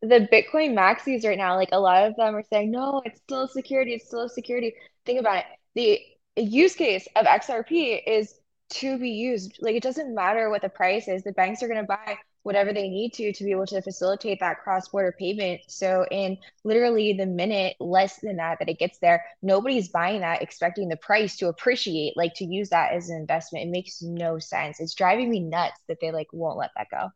D: the Bitcoin maxis right now, like a lot of them are saying, no, it's still a security, it's still a security. Think about it. The use case of XRP is to be used. Like it doesn't matter what the price is, the banks are going to buy whatever they need to to be able to facilitate that cross-border payment. So in literally the minute less than that that it gets there, nobody's buying that expecting the price to appreciate, like to use that as an investment. It makes no sense. It's driving me nuts that they like won't let that go.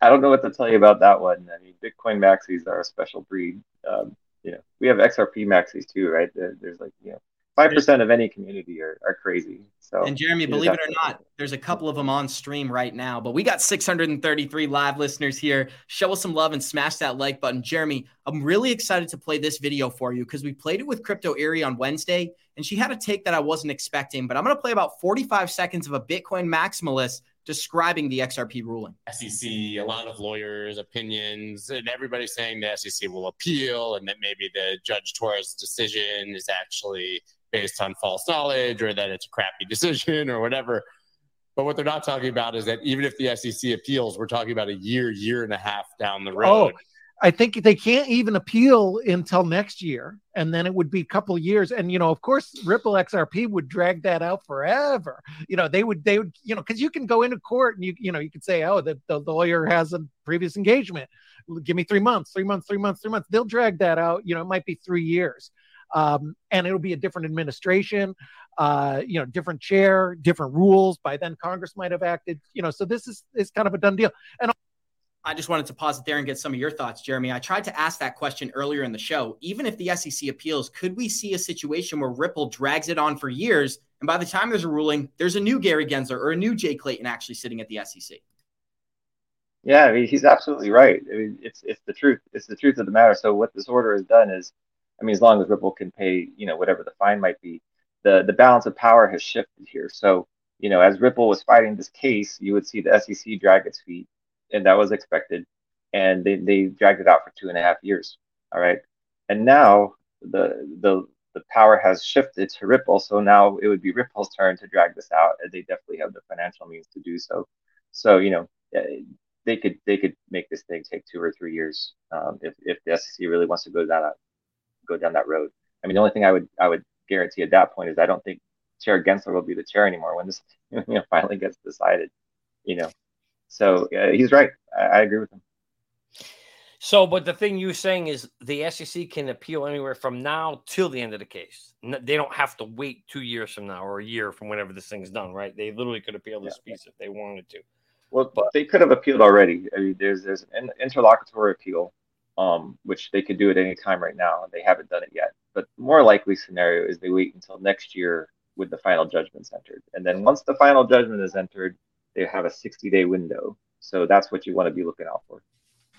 H: I don't know what to tell you about that one. I mean, Bitcoin maxis are a special breed. Um, you know, we have XRP maxis too, right? There's like, you know, five percent of any community are, are crazy. So,
B: And Jeremy, believe it or not, there's a couple of them on stream right now, but we got 633 live listeners here. Show us some love and smash that like button. Jeremy, I'm really excited to play this video for you because we played it with Crypto Eri on Wednesday, and she had a take that I wasn't expecting. But I'm going to play about 45 seconds of a Bitcoin maximalist describing the XRP ruling.
I: SEC, a lot of lawyers' opinions, and everybody's saying the SEC will appeal and that maybe the Judge Torres decision is actually based on false knowledge or that it's a crappy decision or whatever. But what they're not talking about is that even if the SEC appeals, we're talking about a year, year and a half down the oh, road.
J: Oh, I think they can't even appeal until next year, and then it would be a couple of years. And you know, of course, Ripple XRP would drag that out forever. You know, they would, they would, you know, because you can go into court and you, you know, you could say, oh, the, the lawyer has a previous engagement. Give me three months, three months, three months, three months. They'll drag that out. You know, it might be three years, um, and it'll be a different administration. Uh, you know, different chair, different rules. By then, Congress might have acted. You know, so this is is kind of a done deal. And
B: I just wanted to pause it there and get some of your thoughts, Jeremy. I tried to ask that question earlier in the show. Even if the SEC appeals, could we see a situation where Ripple drags it on for years, and by the time there's a ruling, there's a new Gary Gensler or a new Jay Clayton actually sitting at the SEC?
H: Yeah, I mean, he's absolutely right. I mean, it's it's the truth. It's the truth of the matter. So what this order has done is, I mean, as long as Ripple can pay, you know, whatever the fine might be, the the balance of power has shifted here. So you know, as Ripple was fighting this case, you would see the SEC drag its feet, and that was expected. And they, they dragged it out for two and a half years. All right. And now the the the power has shifted to Ripple. So now it would be Ripple's turn to drag this out, and they definitely have the financial means to do so. So you know, eh, they could they could make this thing take two or three years um, if if the SEC really wants to go down that go down that road. I mean, the only thing I would I would guarantee at that point is I don't think Chair Gensler will be the chair anymore when this you know finally gets decided. You know, so uh, he's right. I, I agree with him.
C: So, but the thing you're saying is the SEC can appeal anywhere from now till the end of the case. They don't have to wait two years from now or a year from whenever this thing's done, right? They literally could appeal this yeah. piece if they wanted to.
H: Well, but, they could have appealed already. I mean, there's there's an interlocutory appeal, um, which they could do at any time right now, and they haven't done it yet. But more likely scenario is they wait until next year with the final judgments entered, and then once the final judgment is entered, they have a 60 day window. So that's what you want to be looking out for.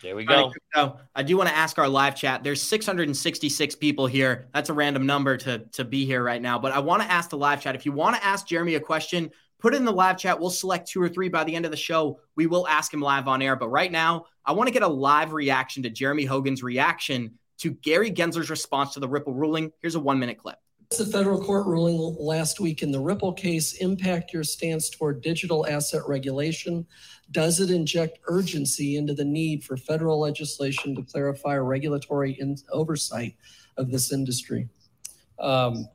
C: There we go.
B: So I do want to ask our live chat. There's 666 people here. That's a random number to to be here right now. But I want to ask the live chat. If you want to ask Jeremy a question, put it in the live chat. We'll select two or three by the end of the show. We will ask him live on air. But right now, I want to get a live reaction to Jeremy Hogan's reaction to Gary Gensler's response to the Ripple ruling. Here's a one minute clip.
K: The federal court ruling last week in the Ripple case impact your stance toward digital asset regulation? Does it inject urgency into the need for federal legislation to clarify regulatory in- oversight of this industry? Um,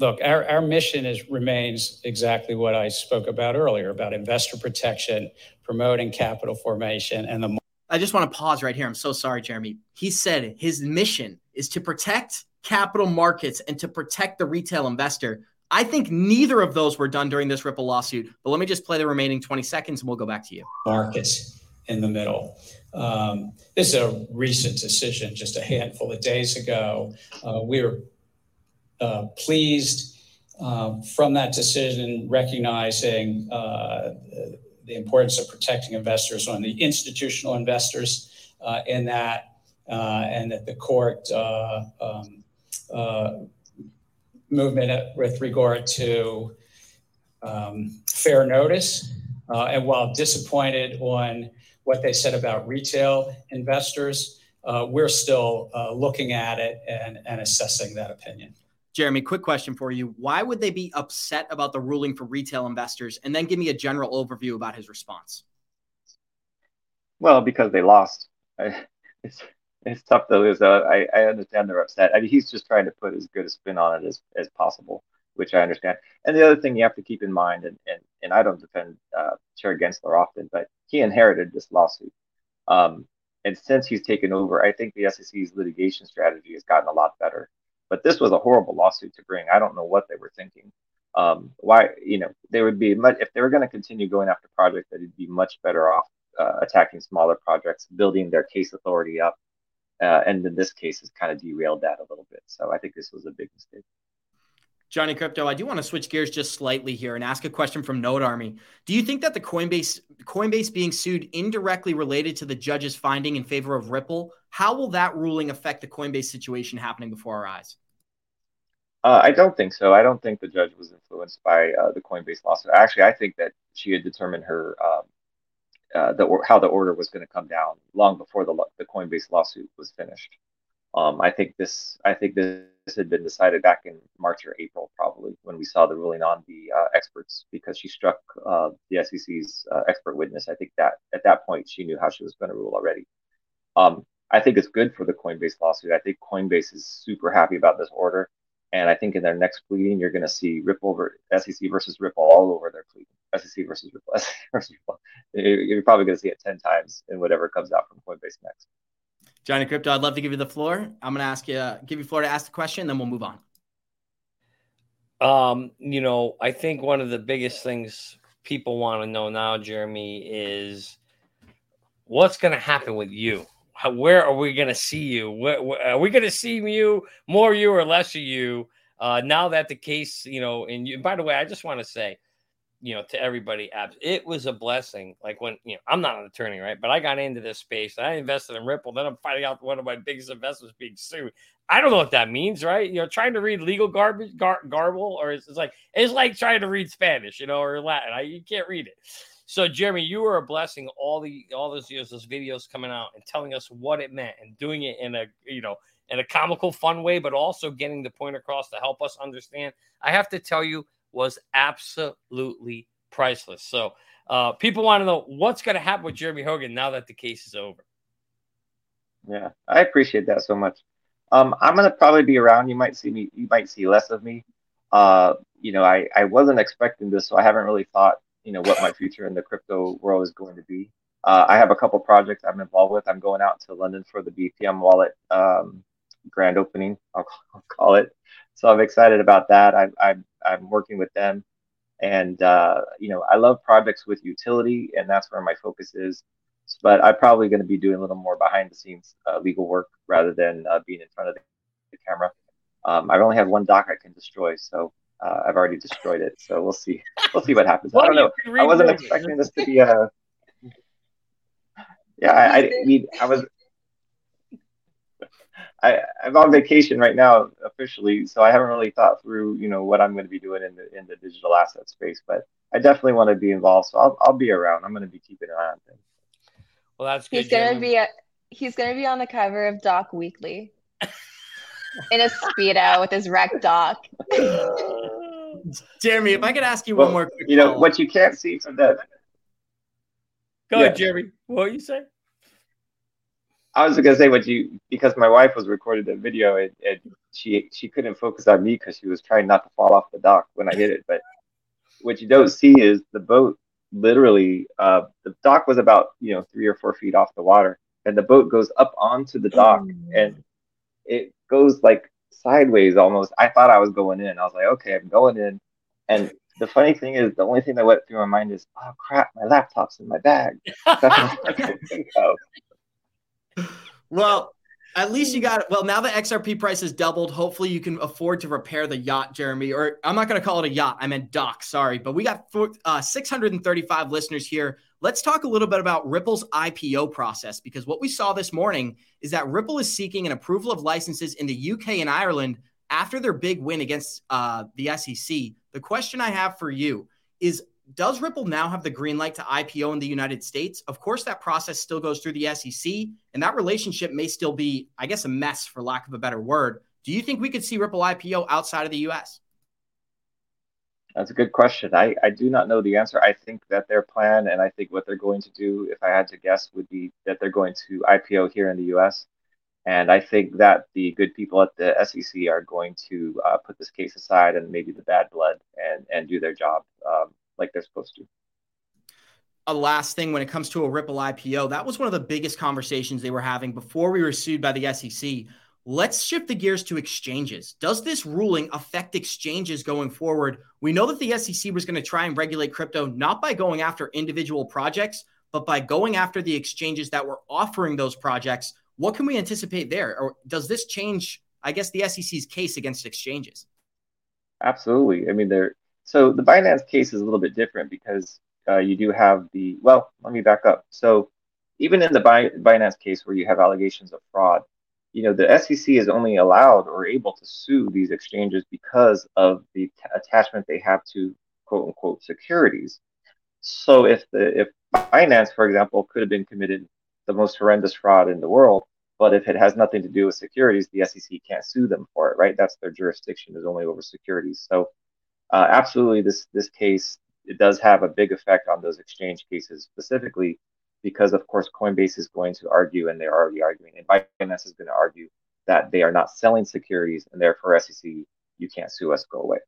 L: look, our, our mission is remains exactly what I spoke about earlier about investor protection, promoting capital formation, and the.
B: I just want to pause right here. I'm so sorry, Jeremy. He said his mission is to protect capital markets and to protect the retail investor. I think neither of those were done during this Ripple lawsuit. But let me just play the remaining 20 seconds and we'll go back to you.
L: Markets in the middle. Um, this is a recent decision, just a handful of days ago. Uh, we were uh, pleased uh, from that decision, recognizing uh, the importance of protecting investors on the institutional investors uh, in that, uh, and that the court um, movement with regard to um, fair notice. Uh, and while disappointed on what they said about retail investors, uh, we're still uh, looking at it and assessing that opinion.
B: Jeremy, quick question for you. Why would they be upset about the ruling for retail investors? And then give me a general overview about his response.
H: Well, because they lost. I, it's it's tough to lose. Uh, I, I understand they're upset. I mean, he's just trying to put as good a spin on it as, as possible, which I understand. And the other thing you have to keep in mind, and, and, and I don't defend uh, Chair Gensler often, but he inherited this lawsuit. Um, and since he's taken over, I think the SEC's litigation strategy has gotten a lot better. But this was a horrible lawsuit to bring. I don't know what they were thinking. Um, why, you know, they would be much, if they were going to continue going after projects, they'd be much better off uh, attacking smaller projects, building their case authority up, uh, and in this case, has kind of derailed that a little bit. So I think this was a big mistake.
B: Johnny Krypto, I do want to switch gears just slightly here and ask a question from Node Army. Do you think that the Coinbase Coinbase being sued indirectly related to the judge's finding in favor of Ripple? How will that ruling affect the Coinbase situation happening before our eyes?
H: Uh, I don't think so. I don't think the judge was influenced by uh, the Coinbase lawsuit. Actually, I think that she had determined her um, uh, the how the order was going to come down long before the the Coinbase lawsuit was finished. Um, I think this I think this had been decided back in March or April probably when we saw the ruling on the uh, experts because she struck uh, the SEC's uh, expert witness. I think that at that point she knew how she was going to rule already. Um, I think it's good for the Coinbase lawsuit. I think Coinbase is super happy about this order. And I think in their next pleading, you're going to see Ripple over SEC versus Ripple all over their pleading. SEC versus Ripple, SEC versus Ripple. You're probably going to see it 10 times in whatever comes out from Coinbase next.
B: Johnny Krypto, I'd love to give you the floor. I'm going to ask you, give you floor to ask the question, then we'll move on.
C: Um, you know, I think one of the biggest things people want to know now, Jeremy, is what's going to happen with you how, where are we going to see you? Where, where, are we going to see you, more you or less of you? Uh, now that the case, you know, and, you, and by the way, I just want to say, you know, to everybody, it was a blessing. Like when you know, I'm not an attorney, right? But I got into this space I invested in Ripple. Then I'm finding out one of my biggest investments being sued. I don't know what that means, right? You know, trying to read legal garbage, gar- garble, or it's, it's like it's like trying to read Spanish, you know, or Latin. I, you can't read it. So, Jeremy, you were a blessing. All the all those years, those videos coming out and telling us what it meant, and doing it in a you know in a comical, fun way, but also getting the point across to help us understand. I have to tell you, was absolutely priceless. So, uh, people want to know what's going to happen with Jeremy Hogan now that the case is over.
H: Yeah, I appreciate that so much. Um, I'm gonna probably be around. You might see me. You might see less of me. Uh, you know, I I wasn't expecting this, so I haven't really thought, you know, what my future in the crypto world is going to be. Uh, I have a couple projects I'm involved with. I'm going out to London for the BPM wallet um, grand opening. I'll, I'll, call it. So I'm excited about that. I, I, I'm working with them, and uh, you know, I love projects with utility, and that's where my focus is but I'm probably going to be doing a little more behind the scenes uh, legal work rather than uh, being in front of the, the camera. Um, I only have one dock I can destroy, so uh, I've already destroyed it. So we'll see. We'll see what happens. I don't know. I wasn't expecting this to be a. Yeah, I, I mean, I was. I, I'm on vacation right now officially, so I haven't really thought through, you know, what I'm going to be doing in the in the digital asset space. But I definitely want to be involved, so I'll I'll be around. I'm going to be keeping an eye on things.
C: Well, that's
D: good. He's gonna be a, he's gonna be on the cover of Dock Weekly in a speedo with his wreck dock.
B: Jeremy, if I could ask you
H: well,
B: one more quick
H: You know what you can't see from that.
C: Go yeah. ahead, Jeremy. What you say?
H: I was gonna say what you because my wife was recording the video and, and she she couldn't focus on me because she was trying not to fall off the dock when I hit it. But what you don't see is the boat literally uh, the dock was about you know three or four feet off the water and the boat goes up onto the dock mm. and it goes like sideways almost i thought i was going in i was like okay i'm going in and the funny thing is the only thing that went through my mind is oh crap my laptop's in my bag
B: well at least you got well now the xrp price has doubled. Hopefully you can afford to repair the yacht jeremy or i'm not going to call it a yacht i meant dock sorry. But we got uh, 635 listeners here. Let's talk a little bit about ripple's ipo process because what we saw this morning is that ripple is seeking an approval of licenses in the uk and ireland after their big win against uh, the sec the question i have for you is does Ripple now have the green light to IPO in the United States? Of course, that process still goes through the SEC, and that relationship may still be, I guess, a mess for lack of a better word. Do you think we could see Ripple IPO outside of the US?
H: That's a good question. I, I do not know the answer. I think that their plan and I think what they're going to do, if I had to guess, would be that they're going to IPO here in the US. And I think that the good people at the SEC are going to uh, put this case aside and maybe the bad blood and, and do their job. Um, like they're supposed to.
B: A last thing when it comes to a Ripple IPO, that was one of the biggest conversations they were having before we were sued by the SEC. Let's shift the gears to exchanges. Does this ruling affect exchanges going forward? We know that the SEC was going to try and regulate crypto not by going after individual projects, but by going after the exchanges that were offering those projects. What can we anticipate there? Or does this change, I guess, the SEC's case against exchanges?
H: Absolutely. I mean, there so the Binance case is a little bit different because uh, you do have the, well, let me back up. So even in the Binance case where you have allegations of fraud, you know, the SEC is only allowed or able to sue these exchanges because of the attachment they have to quote unquote securities. So if the if Binance, for example, could have been committed the most horrendous fraud in the world, but if it has nothing to do with securities, the SEC can't sue them for it, right? That's their jurisdiction is only over securities. So uh, absolutely, this this case it does have a big effect on those exchange cases specifically because, of course, Coinbase is going to argue, and they're already arguing, and Binance is going to argue that they are not selling securities, and therefore, SEC, you can't sue us, go away.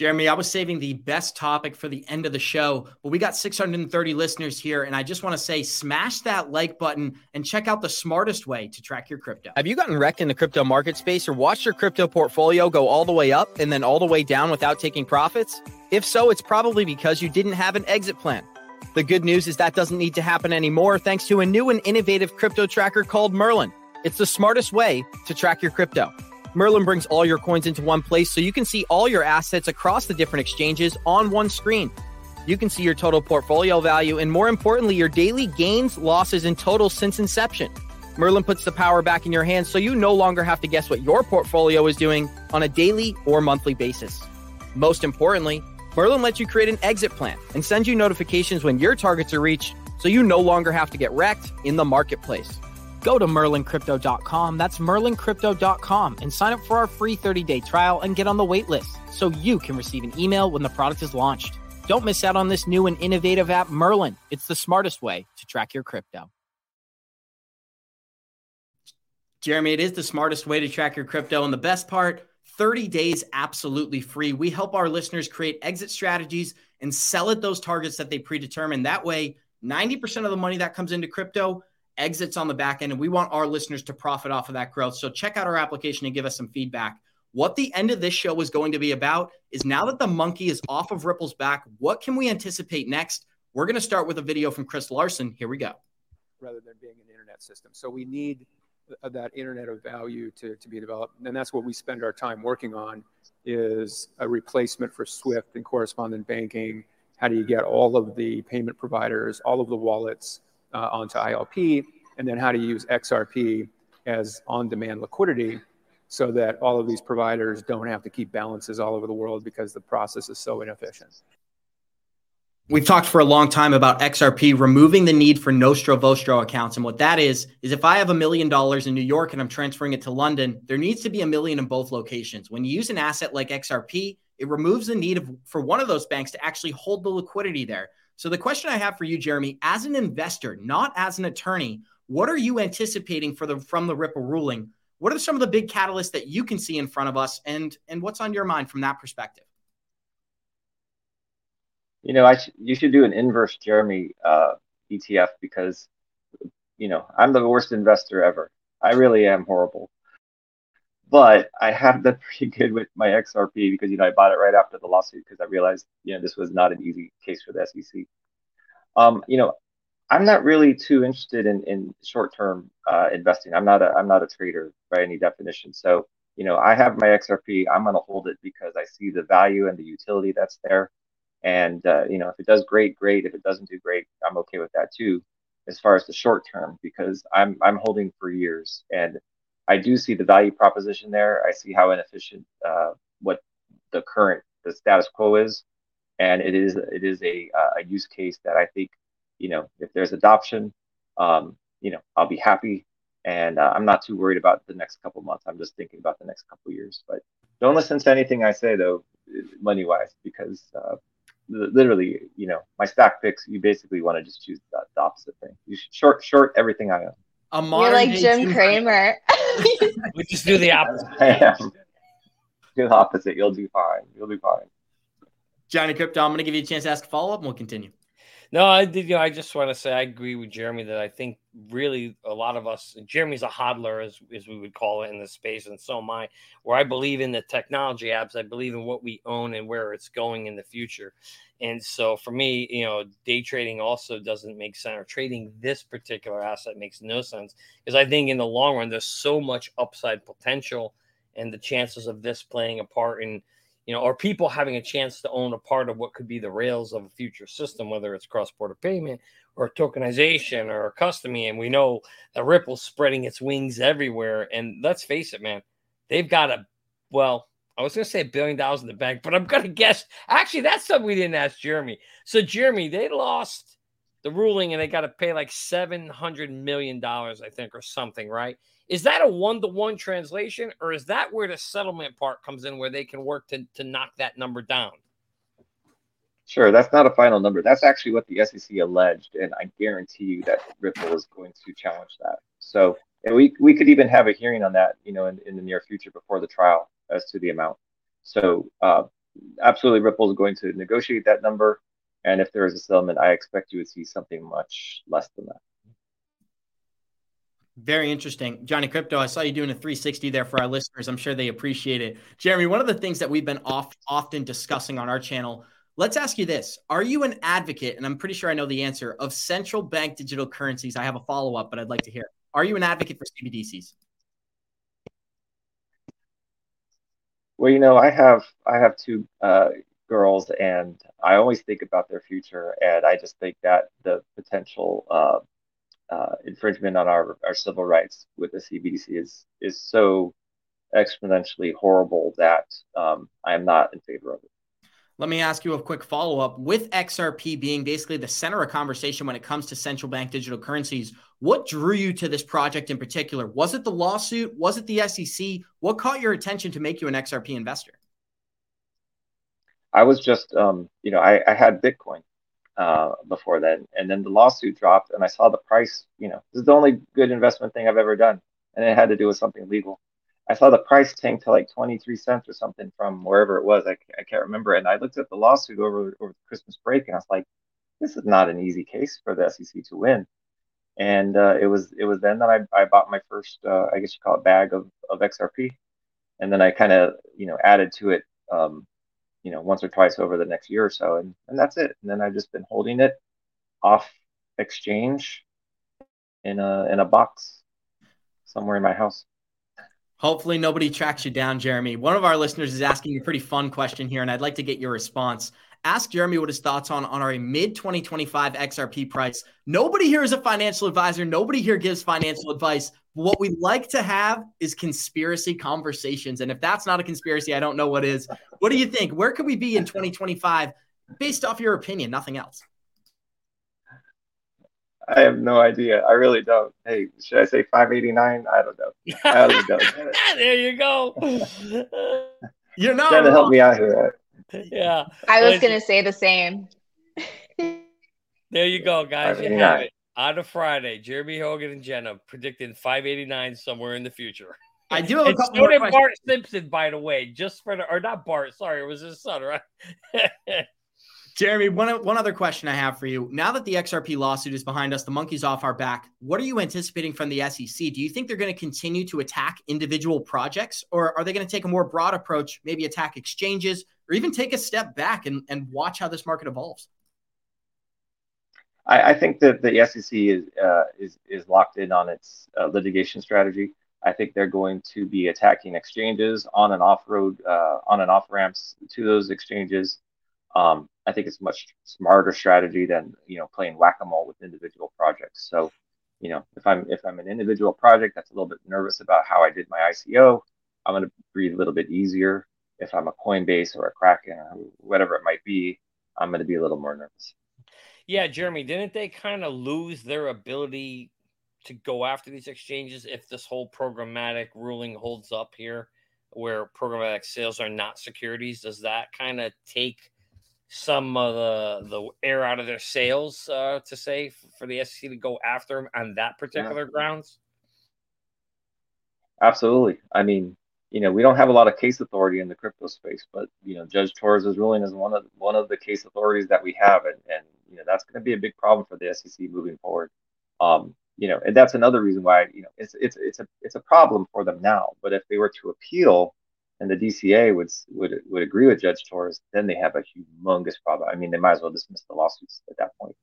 B: Jeremy, I was saving the best topic for the end of the show, but we got 630 listeners here. And I just want to say, smash that like button and check out the smartest way to track your crypto.
M: Have you gotten wrecked in the crypto market space or watched your crypto portfolio go all the way up and then all the way down without taking profits? If so, it's probably because you didn't have an exit plan. The good news is that doesn't need to happen anymore thanks to a new and innovative crypto tracker called Merlin. It's the smartest way to track your crypto. Merlin brings all your coins into one place so you can see all your assets across the different exchanges on one screen. You can see your total portfolio value and, more importantly, your daily gains, losses, and totals since inception. Merlin puts the power back in your hands so you no longer have to guess what your portfolio is doing on a daily or monthly basis. Most importantly, Merlin lets you create an exit plan and sends you notifications when your targets are reached so you no longer have to get wrecked in the marketplace. Go to merlincrypto.com, that's merlincrypto.com, and sign up for our free 30 day trial and get on the wait list so you can receive an email when the product is launched. Don't miss out on this new and innovative app, Merlin. It's the smartest way to track your crypto.
B: Jeremy, it is the smartest way to track your crypto. And the best part 30 days absolutely free. We help our listeners create exit strategies and sell at those targets that they predetermine. That way, 90% of the money that comes into crypto exits on the back end. And we want our listeners to profit off of that growth. So check out our application and give us some feedback. What the end of this show is going to be about is now that the monkey is off of Ripple's back, what can we anticipate next? We're going to start with a video from Chris Larsen. Here we go.
N: Rather than being an internet system. So we need that internet of value to, to be developed. And that's what we spend our time working on is a replacement for Swift and correspondent banking. How do you get all of the payment providers, all of the wallets uh, Uh, onto ILP? And then how to use XRP as on-demand liquidity so that all of these providers don't have to keep balances all over the world because the process is so inefficient.
B: We've talked for a long time about XRP removing the need for Nostro Vostro accounts. And what that is, is if I have a million dollars in New York and I'm transferring it to London, there needs to be a million in both locations. When you use an asset like XRP, it removes the need of, for one of those banks to actually hold the liquidity there. So the question I have for you, Jeremy, as an investor, not as an attorney, what are you anticipating for the from the Ripple ruling? What are some of the big catalysts that you can see in front of us, and and what's on your mind from that perspective?
H: you know, I sh- you should do an inverse Jeremy uh, ETF because, you know, I'm the worst investor ever. I really am horrible. But I have done pretty good with my XRP because, you know, I bought it right after the lawsuit because I realized, you know, this was not an easy case for the SEC. Um, you know, I'm not really too interested in, in short-term uh, investing. I'm not a I'm not a trader by any definition. So, you know, I have my XRP. I'm going to hold it because I see the value and the utility that's there. And uh, you know, if it does great, great. If it doesn't do great, I'm okay with that too. As far as the short term, because I'm I'm holding for years, and I do see the value proposition there. I see how inefficient uh, what the current the status quo is, and it is it is a a use case that I think you know if there's adoption, um, you know I'll be happy, and uh, I'm not too worried about the next couple months. I'm just thinking about the next couple years. But don't listen to anything I say though, money wise, because uh, literally, you know, my stock picks, you basically want to just choose the, opposite thing. You short short everything I own.
D: A You're like Jim Cramer.
C: we just do the opposite.
H: do the opposite. You'll do fine. You'll be fine.
B: Johnny Krypto, I'm going to give you a chance to ask a follow up and we'll continue.
C: No, I did. You know, I just want to say I agree with Jeremy that I think really a lot of us, Jeremy's a hodler, as, as we would call it in this space, and so am I, where I believe in the technology apps. I believe in what we own and where it's going in the future. And so for me, you know, day trading also doesn't make sense, or trading this particular asset makes no sense because I think in the long run, there's so much upside potential and the chances of this playing a part in you know, or people having a chance to own a part of what could be the rails of a future system, whether it's cross-border payment or tokenization or custody. And we know that Ripple's spreading its wings everywhere. And let's face it, man, they've got a well, I was going to say a billion dollars in the bank, but I'm going to guess. Actually, that's something we didn't ask Jeremy. So, Jeremy, they lost the ruling and they got to pay like $700 million, I think, or something, right? Is that a one to one translation, or is that where the settlement part comes in, where they can work to, to knock that number down?
H: Sure, that's not a final number. That's actually what the SEC alleged, and I guarantee you that Ripple is going to challenge that. So, and we we could even have a hearing on that, you know, in, in the near future before the trial as to the amount. So, uh, absolutely, Ripple is going to negotiate that number, and if there is a settlement, I expect you would see something much less than that.
B: Very interesting. Johnny Krypto, I saw you doing a 360 there for our listeners. I'm sure they appreciate it. Jeremy, one of the things that we've been oft, often discussing on our channel, let's ask you this. Are you an advocate, and I'm pretty sure I know the answer, of central bank digital currencies? I have a follow up, but I'd like to hear. Are you an advocate for CBDCs?
H: Well, you know, I have I have two uh, girls, and I always think about their future. And I just think that the potential uh, uh, infringement on our, our civil rights with the CBDC is is so exponentially horrible that um, I am not in favor of it.
B: Let me ask you a quick follow up. With XRP being basically the center of conversation when it comes to central bank digital currencies, what drew you to this project in particular? Was it the lawsuit? Was it the SEC? What caught your attention to make you an XRP investor?
H: I was just, um, you know, I, I had Bitcoin uh, before then, and then the lawsuit dropped, and I saw the price. You know, this is the only good investment thing I've ever done, and it had to do with something legal. I saw the price tank to like 23 cents or something from wherever it was. I, I can't remember. And I looked at the lawsuit over over Christmas break, and I was like, this is not an easy case for the SEC to win. And uh, it was it was then that I, I bought my first, uh, I guess you call it, bag of, of XRP, and then I kind of you know added to it, um, you know, once or twice over the next year or so, and and that's it. And then I've just been holding it off exchange in a in a box somewhere in my house.
B: Hopefully, nobody tracks you down, Jeremy. One of our listeners is asking a pretty fun question here, and I'd like to get your response. Ask Jeremy what his thoughts on, on our mid 2025 XRP price. Nobody here is a financial advisor. Nobody here gives financial advice. What we like to have is conspiracy conversations. And if that's not a conspiracy, I don't know what is. What do you think? Where could we be in 2025 based off your opinion, nothing else?
H: I have no idea. I really don't. Hey, should I say 589? I don't know. I don't know.
C: there you go.
B: You're not
H: trying to help me out here.
C: Yeah.
D: I was going to say the same.
C: there you go, guys. You have it. On a Friday, Jeremy Hogan and Jenna predicting 589 somewhere in the future.
B: I do have a
C: and
B: couple
C: so
B: more
C: did
B: questions.
C: Bart Simpson, by the way, just for the, or not Bart, sorry, it was his son, right?
B: Jeremy, one, one other question I have for you. Now that the XRP lawsuit is behind us, the monkey's off our back, what are you anticipating from the SEC? Do you think they're going to continue to attack individual projects, or are they going to take a more broad approach, maybe attack exchanges, or even take a step back and, and watch how this market evolves?
H: I, I think that the SEC is uh, is is locked in on its uh, litigation strategy. I think they're going to be attacking exchanges on and off road, uh, on and off ramps to those exchanges. Um, I think it's a much smarter strategy than you know playing whack a mole with individual projects. So, you know, if I'm if I'm an individual project that's a little bit nervous about how I did my ICO, I'm going to breathe a little bit easier. If I'm a Coinbase or a Kraken or whatever it might be, I'm going to be a little more nervous.
C: Yeah, Jeremy, didn't they kind of lose their ability to go after these exchanges if this whole programmatic ruling holds up here, where programmatic sales are not securities? Does that kind of take some of the the air out of their sails uh, to say for the SEC to go after them on that particular yeah. grounds?
H: Absolutely. I mean, you know, we don't have a lot of case authority in the crypto space, but you know, Judge Torres' ruling is one of one of the case authorities that we have, and and you know that's going to be a big problem for the SEC moving forward. Um, you know, and that's another reason why you know it's it's it's a it's a problem for them now. But if they were to appeal, and the DCA would would would agree with Judge Torres, then they have a humongous problem. I mean, they might as well dismiss the lawsuits at that point.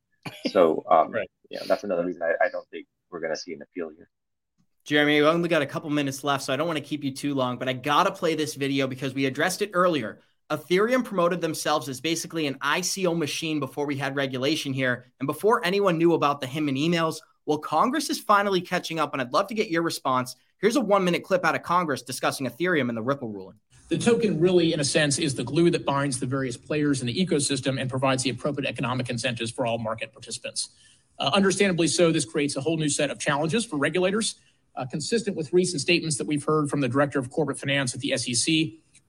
H: So, um, right. yeah, that's another reason I, I don't think we're going to see an appeal here.
B: Jeremy, we only got a couple minutes left, so I don't want to keep you too long, but I got to play this video because we addressed it earlier. Ethereum promoted themselves as basically an ICO machine before we had regulation here and before anyone knew about the Hinman emails. Well, Congress is finally catching up, and I'd love to get your response. Here's a one minute clip out of Congress discussing Ethereum and the Ripple ruling.
O: The token really, in a sense, is the glue that binds the various players in the ecosystem and provides the appropriate economic incentives for all market participants. Uh, understandably so, this creates a whole new set of challenges for regulators. Uh, consistent with recent statements that we've heard from the director of corporate finance at the SEC,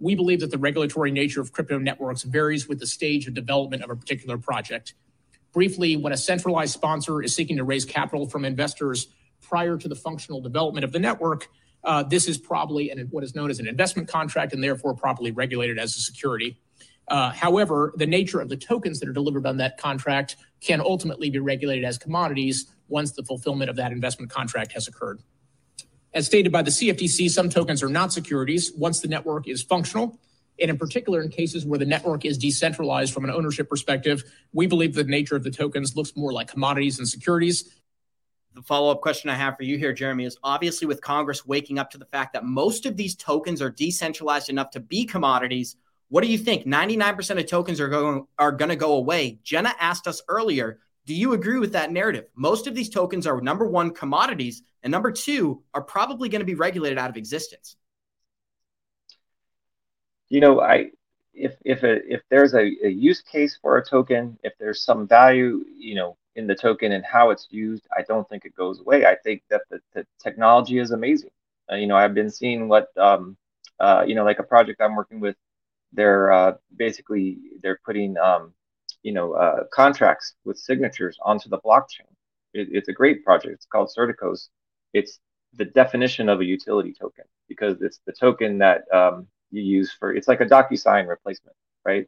O: we believe that the regulatory nature of crypto networks varies with the stage of development of a particular project. Briefly, when a centralized sponsor is seeking to raise capital from investors prior to the functional development of the network, uh, this is probably an, what is known as an investment contract and therefore properly regulated as a security. Uh, however, the nature of the tokens that are delivered on that contract can ultimately be regulated as commodities once the fulfillment of that investment contract has occurred. As stated by the CFTC, some tokens are not securities once the network is functional. And in particular, in cases where the network is decentralized from an ownership perspective, we believe the nature of the tokens looks more like commodities and securities.
B: The follow up question I have for you here, Jeremy, is obviously with Congress waking up to the fact that most of these tokens are decentralized enough to be commodities. What do you think? 99% of tokens are going are going to go away. Jenna asked us earlier, do you agree with that narrative? Most of these tokens are number 1 commodities and number 2 are probably going to be regulated out of existence.
H: You know, I if if a, if there's a, a use case for a token, if there's some value, you know, in the token and how it's used, I don't think it goes away. I think that the, the technology is amazing. Uh, you know, I've been seeing what um, uh, you know, like a project I'm working with they're uh, basically they're putting um, you know uh, contracts with signatures onto the blockchain. It, it's a great project. It's called Certicos. It's the definition of a utility token because it's the token that um, you use for. It's like a DocuSign replacement, right?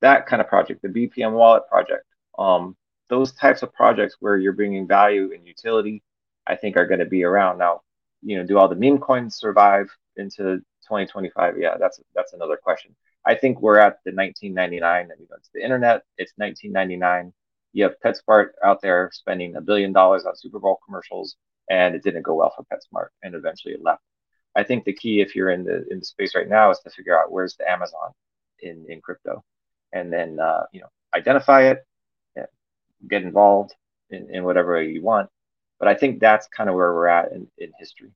H: That kind of project, the BPM wallet project. Um, those types of projects where you're bringing value and utility, I think are going to be around now. You know, do all the meme coins survive into 2025 yeah that's that's another question i think we're at the 1999 you go to the internet. It's 1999 you have petsmart out there spending a billion dollars on super bowl commercials and it didn't go well for petsmart and eventually it left. I think the key if you're in the in the space right now is to figure out where's the amazon in in crypto and then uh, you know identify it get involved in, in whatever you want. But i think that's kind of where we're at in, in history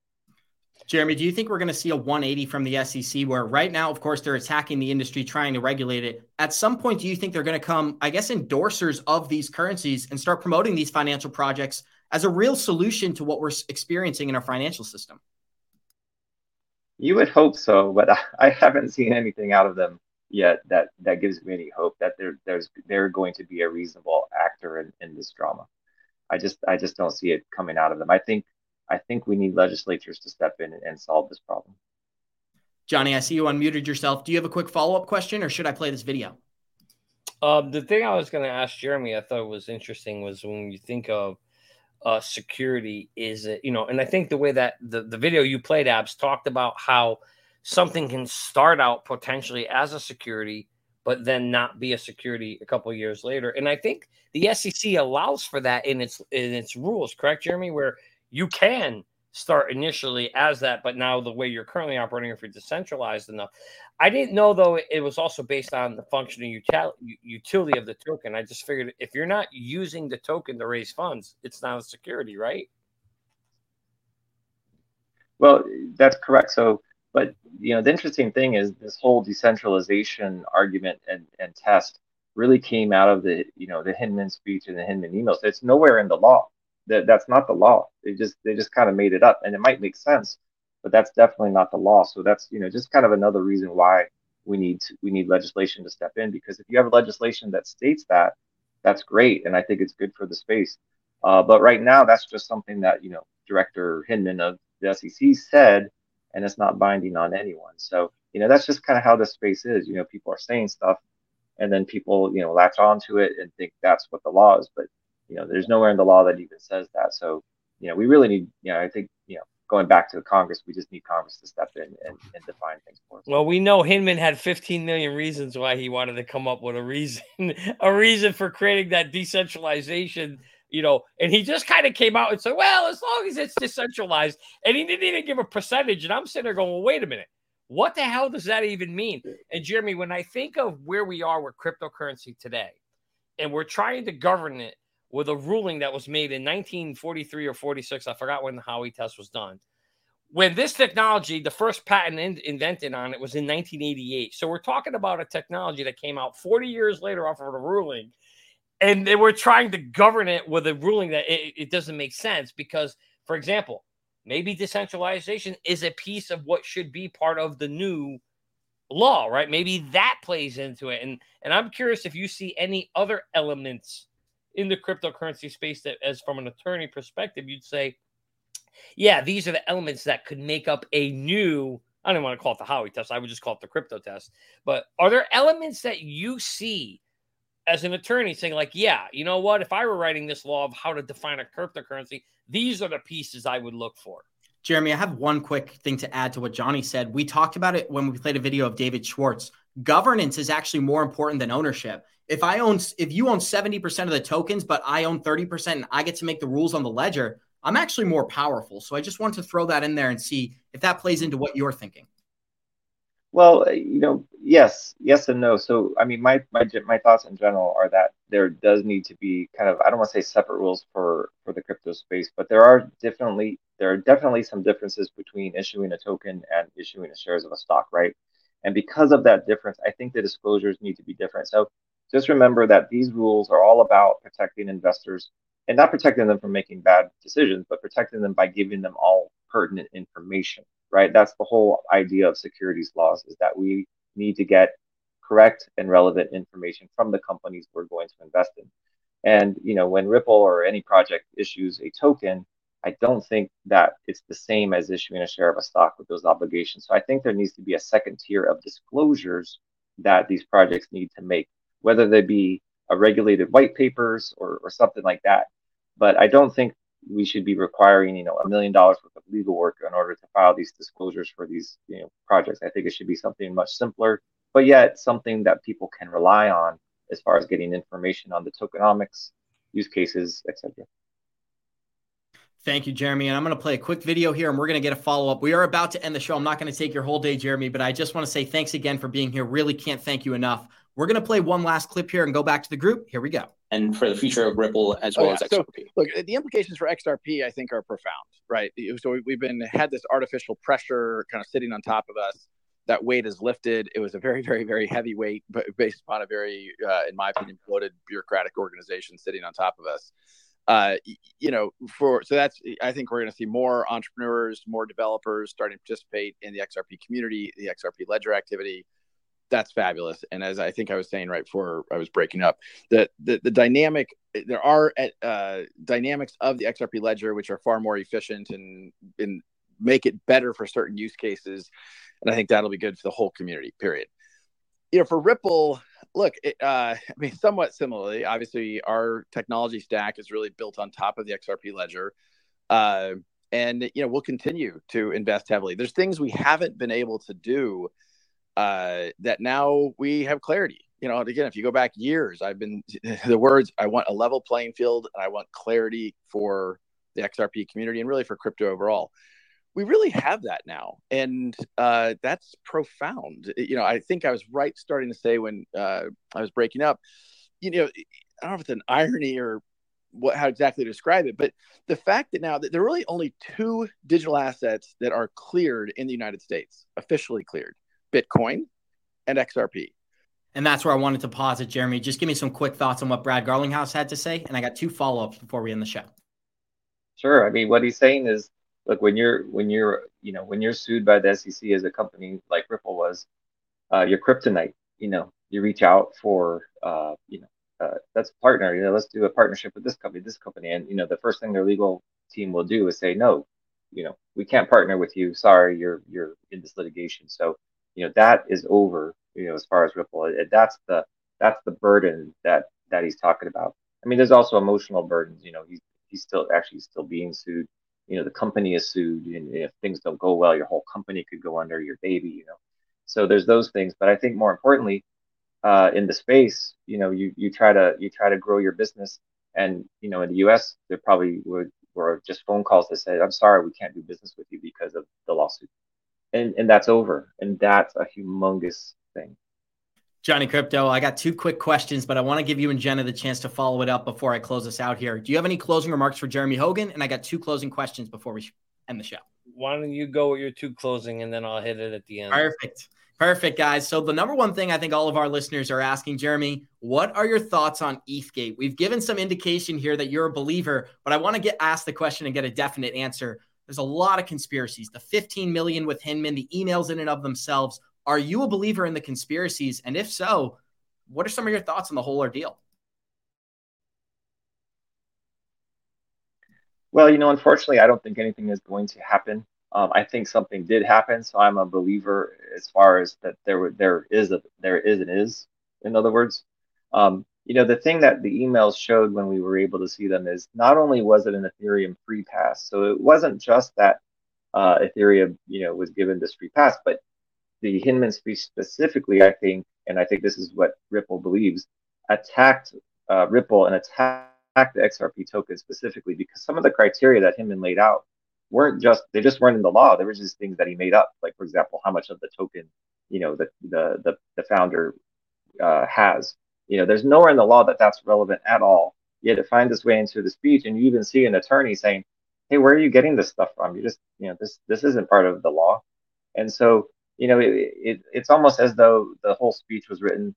B: Jeremy, do you think we're going to see a 180 from the SEC where right now, of course, they're attacking the industry, trying to regulate it? At some point, do you think they're going to come, I guess, endorsers of these currencies and start promoting these financial projects as a real solution to what we're experiencing in our financial system?
H: You would hope so, but I haven't seen anything out of them yet that that gives me any hope that there, there's they're going to be a reasonable actor in, in this drama. I just I just don't see it coming out of them. I think I think we need legislatures to step in and solve this problem.
B: Johnny, I see you unmuted yourself. Do you have a quick follow up question or should I play this video?
C: Um, the thing I was going to ask Jeremy, I thought was interesting was when you think of uh, security, is it, you know, and I think the way that the, the video you played, Abs, talked about how something can start out potentially as a security, but then not be a security a couple years later. And I think the SEC allows for that in its in its rules, correct, Jeremy? Where you can start initially as that, but now the way you're currently operating, if you're decentralized enough. I didn't know though it was also based on the functioning utility of the token. I just figured if you're not using the token to raise funds, it's not a security, right?
H: Well, that's correct. So, but you know, the interesting thing is this whole decentralization argument and, and test really came out of the you know the Hinman speech and the Hinman emails. It's nowhere in the law that that's not the law. They just they just kind of made it up, and it might make sense, but that's definitely not the law. So that's you know just kind of another reason why we need to, we need legislation to step in because if you have legislation that states that, that's great, and I think it's good for the space. Uh, but right now, that's just something that you know Director Hinman of the SEC said, and it's not binding on anyone. So you know that's just kind of how the space is. You know, people are saying stuff, and then people you know latch onto it and think that's what the law is, but you know, there's nowhere in the law that even says that. So, you know, we really need, you know, I think, you know, going back to Congress, we just need Congress to step in and, and define things for us.
C: Well, we know Hinman had 15 million reasons why he wanted to come up with a reason, a reason for creating that decentralization, you know, and he just kind of came out and said, well, as long as it's decentralized, and he didn't even give a percentage. And I'm sitting there going, well, wait a minute. What the hell does that even mean? And Jeremy, when I think of where we are with cryptocurrency today, and we're trying to govern it with a ruling that was made in 1943 or 46. I forgot when the Howey test was done. When this technology, the first patent in, invented on it was in 1988. So we're talking about a technology that came out 40 years later off of a ruling. And they were trying to govern it with a ruling that it, it doesn't make sense because, for example, maybe decentralization is a piece of what should be part of the new law, right? Maybe that plays into it. And and I'm curious if you see any other elements in the cryptocurrency space that, as from an attorney perspective, you'd say, yeah, these are the elements that could make up a new. I don't want to call it the Howey test. I would just call it the crypto test. But are there elements that you see as an attorney saying, like, yeah, you know what? If I were writing this law of how to define a cryptocurrency, these are the pieces I would look for.
B: Jeremy, I have one quick thing to add to what Johnny said. We talked about it when we played a video of David Schwartz. Governance is actually more important than ownership if I own if you own 70% of the tokens, but I own 30% and I get to make the rules on the ledger, I'm actually more powerful. So I just want to throw that in there and see if that plays into what you're thinking.
H: Well, uh, you know, yes, yes and no. So, I mean, my my my thoughts in general are that there does need to be kind of I don't want to say separate rules for for the crypto space, but there are definitely there are definitely some differences between issuing a token and issuing the shares of a stock, right? And because of that difference, I think the disclosures need to be different. So, just remember that these rules are all about protecting investors and not protecting them from making bad decisions, but protecting them by giving them all pertinent information right? That's the whole idea of securities laws is that we need to get correct and relevant information from the companies we're going to invest in. And you know, when Ripple or any project issues a token, I don't think that it's the same as issuing a share of a stock with those obligations. So I think there needs to be a second tier of disclosures that these projects need to make, whether they be a regulated white papers or, or something like that. But I don't think we should be requiring, you know, a million dollars worth of legal work in order to file these disclosures for these, you know, projects. I think it should be something much simpler, but yet something that people can rely on as far as getting information on the tokenomics, use cases, etc.
B: Thank you, Jeremy. And I'm going to play a quick video here and we're going to get a follow up. We are about to end the show. I'm not going to take your whole day, Jeremy, but I just want to say thanks again for being here. Really can't thank you enough. We're going to play one last clip here and go back to the group. Here we go.
P: And for the future of Ripple as well oh, yeah. as XRP. So,
Q: look, the implications for XRP, I think, are profound, right? So we've been had this artificial pressure kind of sitting on top of us. That weight is lifted. It was a very, very, very heavy weight, but based upon a very, uh, in my opinion, bloated bureaucratic organization sitting on top of us. Uh, you know, for so that's I think we're going to see more entrepreneurs, more developers starting to participate in the XRP community, the XRP ledger activity that's fabulous. And as I think I was saying right before I was breaking up, that the, the dynamic there are uh, dynamics of the XRP ledger which are far more efficient and and make it better for certain use cases, and I think that'll be good for the whole community. Period. You know, for Ripple, look, it, uh, I mean, somewhat similarly, obviously our technology stack is really built on top of the XRP ledger. Uh, and you know we'll continue to invest heavily. There's things we haven't been able to do uh, that now we have clarity. You know, again, if you go back years, I've been the words I want a level playing field and I want clarity for the XRP community and really for crypto overall. We really have that now, and uh, that's profound. You know, I think I was right starting to say when uh, I was breaking up. You know, I don't know if it's an irony or what how exactly to describe it, but the fact that now that there are really only two digital assets that are cleared in the United States, officially cleared. Bitcoin, and XRP.
B: And that's where I wanted to pause it, Jeremy. Just give me some quick thoughts on what Brad Garlinghouse had to say. And I got two follow ups before we end the show.
H: Sure. I mean, what he's saying is look, when you're, when you're, you know, when you're sued by the SEC as a company like Ripple was, uh, your kryptonite, you know, you reach out for, uh, you know, uh, that's a partner, you know, let's do a partnership with this company, this company. And, you know, the first thing their legal team will do is say, no, you know, we can't partner with you. Sorry, you're, you're in this litigation. So, you know that is over you know as far as ripple that's the that's the burden that that he's talking about i mean there's also emotional burdens you know he's he's still actually still being sued you know the company is sued and if things don't go well your whole company could go under your baby you know. So there's those things but i think more importantly uh, in the space you know you you try to you try to grow your business. And you know in the us there probably were just phone calls that said i'm sorry we can't do business with you because of the lawsuit. And and that's over. And that's a humongous thing
B: Johnny Krypto i got two quick questions but i want to give you and jenna the chance to follow it up before i close us out here do you have any closing remarks for jeremy hogan and i got two closing questions before we end the show
C: why don't you go with your two closing and then i'll hit it at the end
B: perfect Perfect, guys. So, the number one thing I think all of our listeners are asking, Jeremy, what are your thoughts on ETHgate? We've given some indication here that you're a believer, but I want to get asked the question and get a definite answer. There's a lot of conspiracies. The 15 million with Hinman, the emails in and of themselves. Are you a believer in the conspiracies? And if so, what are some of your thoughts on the whole ordeal?
H: Well, you know, unfortunately, I don't think anything is going to happen. Um, I think something did happen, so I'm a believer as far as that there there is a there is and is. In other words, um, you know, the thing that the emails showed when we were able to see them is not only was it an Ethereum free pass, so it wasn't just that uh, Ethereum, you know, was given this free pass, but the Hinman speech specifically, I think, and I think this is what Ripple believes, attacked uh, Ripple and attacked the XRP token specifically because some of the criteria that Hinman laid out, weren't just they just weren't in the law. There were just things that he made up. Like for example, how much of the token, you know, the the the, the founder uh, has. You know, there's nowhere in the law that that's relevant at all. Yet it finds its way into the speech, and you even see an attorney saying, "Hey, where are you getting this stuff from? You just, you know, this this isn't part of the law." And so, you know, it, it it's almost as though the whole speech was written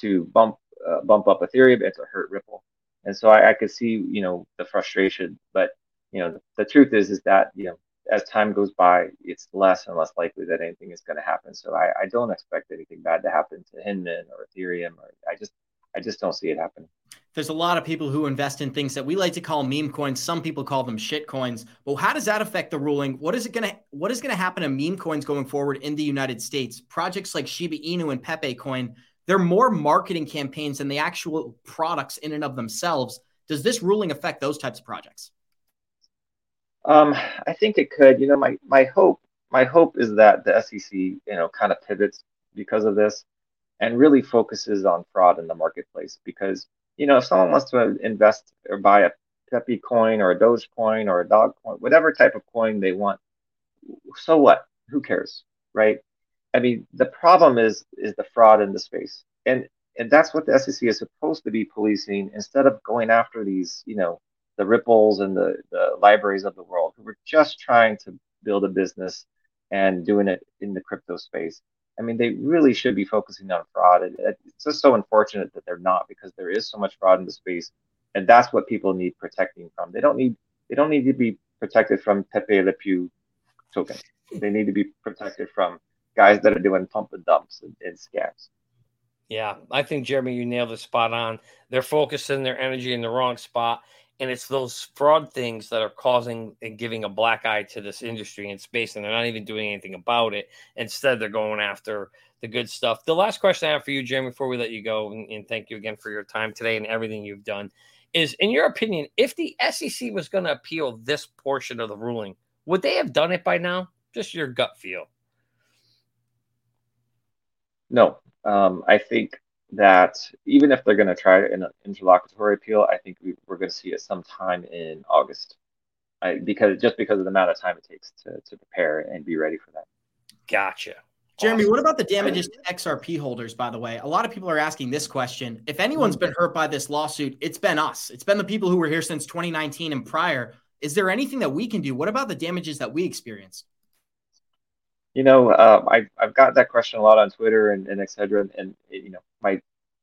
H: to bump uh, bump up Ethereum and to hurt Ripple. And so I, I could see, you know, the frustration. But you know, the, truth is, is that you know, as time goes by, it's less and less likely that anything is going to happen. So I, I don't expect anything bad to happen to Hinman or Ethereum, or I just I just don't see it happening.
B: There's a lot of people who invest in things that we like to call meme coins. Some people call them shit coins. Well, how does that affect the ruling? What is it gonna What is gonna happen to meme coins going forward in the United States? Projects like Shiba Inu and Pepe Coin, they're more marketing campaigns than the actual products in and of themselves. Does this ruling affect those types of projects?
H: Um, I think it could. You know, my my hope my hope is that the SEC, you know, kind of pivots because of this and really focuses on fraud in the marketplace. Because you know, if someone wants to invest or buy a Pepe coin or a Doge coin or a dog coin, whatever type of coin they want, so what? Who cares, right? I mean, the problem is is the fraud in the space, and and that's what the SEC is supposed to be policing instead of going after these, you know, the Ripples and the, the LBRYs of the world who were just trying to build a business and doing it in the crypto space. I mean, they really should be focusing on fraud. It's just so unfortunate that they're not because there is so much fraud in the space, and that's what people need protecting from. They don't need they don't need to be protected from Pepe Le Pew token. They need to be protected from guys that are doing pump and dumps and, and scams.
C: Yeah, I think Jeremy, you nailed it spot on. They're focusing their energy in the wrong spot and it's those fraud things that are causing and giving a black eye to this industry and space and they're not even doing anything about it. Instead they're going after the good stuff. The last question i have for you jeremy before we let you go and, and thank you again for your time today and everything you've done is in your opinion if the sec was going to appeal this portion of the ruling would they have done it by now? Just your gut feel.
H: No. Um, i think that even if they're going to try an interlocutory appeal, I think we, are going to see it sometime in August, I, because just because of the amount of time it takes to, to prepare and be ready for that.
C: Gotcha.
B: Jeremy, what about the damages to XRP holders, by the way? A lot of people are asking this question. If anyone's been mm-hmm. hurt by this lawsuit, it's been us. It's been the people who were here since 2019 and prior. Is there anything that we can do? What about the damages that we experienced?
H: You know, uh, I've I've got that question a lot on Twitter and, and etc. And, and you know, my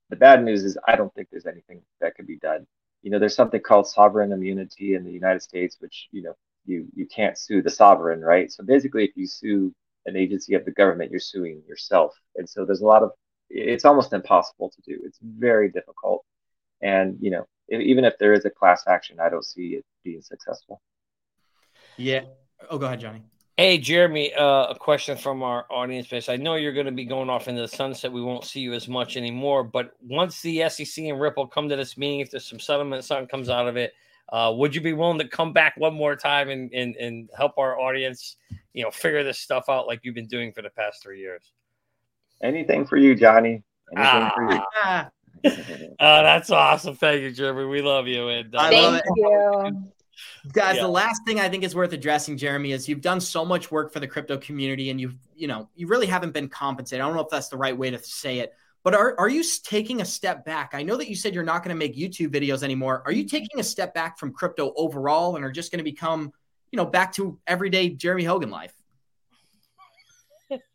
H: the bad news is I don't think there's anything that could be done. You know, there's something called sovereign immunity in the United States, which you know you you can't sue the sovereign, right? So basically, if you sue an agency of the government, you're suing yourself. And so there's a lot of it's almost impossible to do. It's very difficult. And you know, even if there is a class action, I don't see it being successful.
B: Yeah. Oh, go ahead, Johnny.
C: Hey, Jeremy, uh, a question from our audience base. I know you're going to be going off into the sunset. We won't see you as much anymore. But once the SEC and Ripple come to this meeting, if there's some settlement, something comes out of it, uh, would you be willing to come back one more time and, and, and help our audience, you know, figure this stuff out like you've been doing for the past three years?
H: Anything for you, Johnny. Anything
C: ah.
H: for you.
C: uh, that's awesome. Thank you, Jeremy. We love you. And uh,
B: Thank you. Guys, yeah. the last thing I think is worth addressing, Jeremy, is you've done so much work for the crypto community and you've, you know, you really haven't been compensated. I don't know if that's the right way to say it, but are, are you taking a step back? I know that you said you're not going to make YouTube videos anymore. Are you mm-hmm. taking a step back from crypto overall and are just going to become, you know, back to everyday Jeremy Hogan life?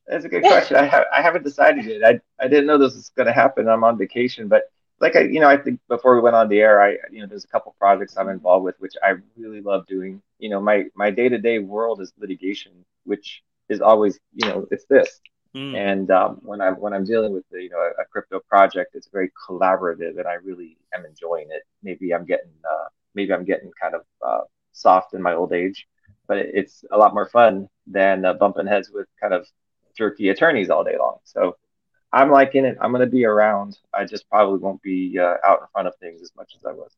H: That's a good question. I, ha- I haven't decided yet. I, I didn't know this was going to happen. I'm on vacation, but like I, you know, I think before we went on the air, I, you know, there's a couple projects I'm involved with, which I really love doing. You know, my my day to day world is litigation, which is always, you know, it's this. Mm. And um, when I'm when I'm dealing with the, you know a, a, crypto project, it's very collaborative, and I really am enjoying it. Maybe I'm getting uh, maybe I'm getting kind of uh, soft in my old age, but it, it's a lot more fun than uh, bumping heads with kind of jerky attorneys all day long. So I'm liking it. I'm going to be around. I just probably won't be uh, out in front of things as much as I was.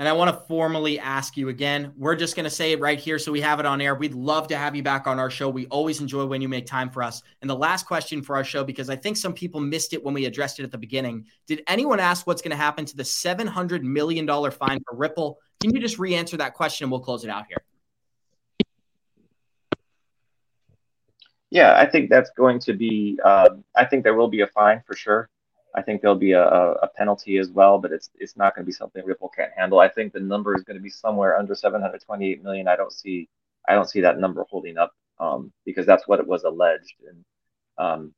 B: And I want to formally ask you again. We're just going to say it right here so we have it on air. We'd love to have you back on our show. We always enjoy when you make time for us. And the last question for our show, because I think some people missed it when we addressed it at the beginning. Did anyone ask what's going to happen to the $700 million fine for Ripple? Can you just re answer that question and we'll close it out here?
H: Yeah, I think that's going to be. Uh, I think there will be a fine for sure. I think there'll be a, a penalty as well, but it's it's not going to be something Ripple can't handle. I think the number is going to be somewhere under 728 million. I don't see I don't see that number holding up um, because that's what it was alleged, and um,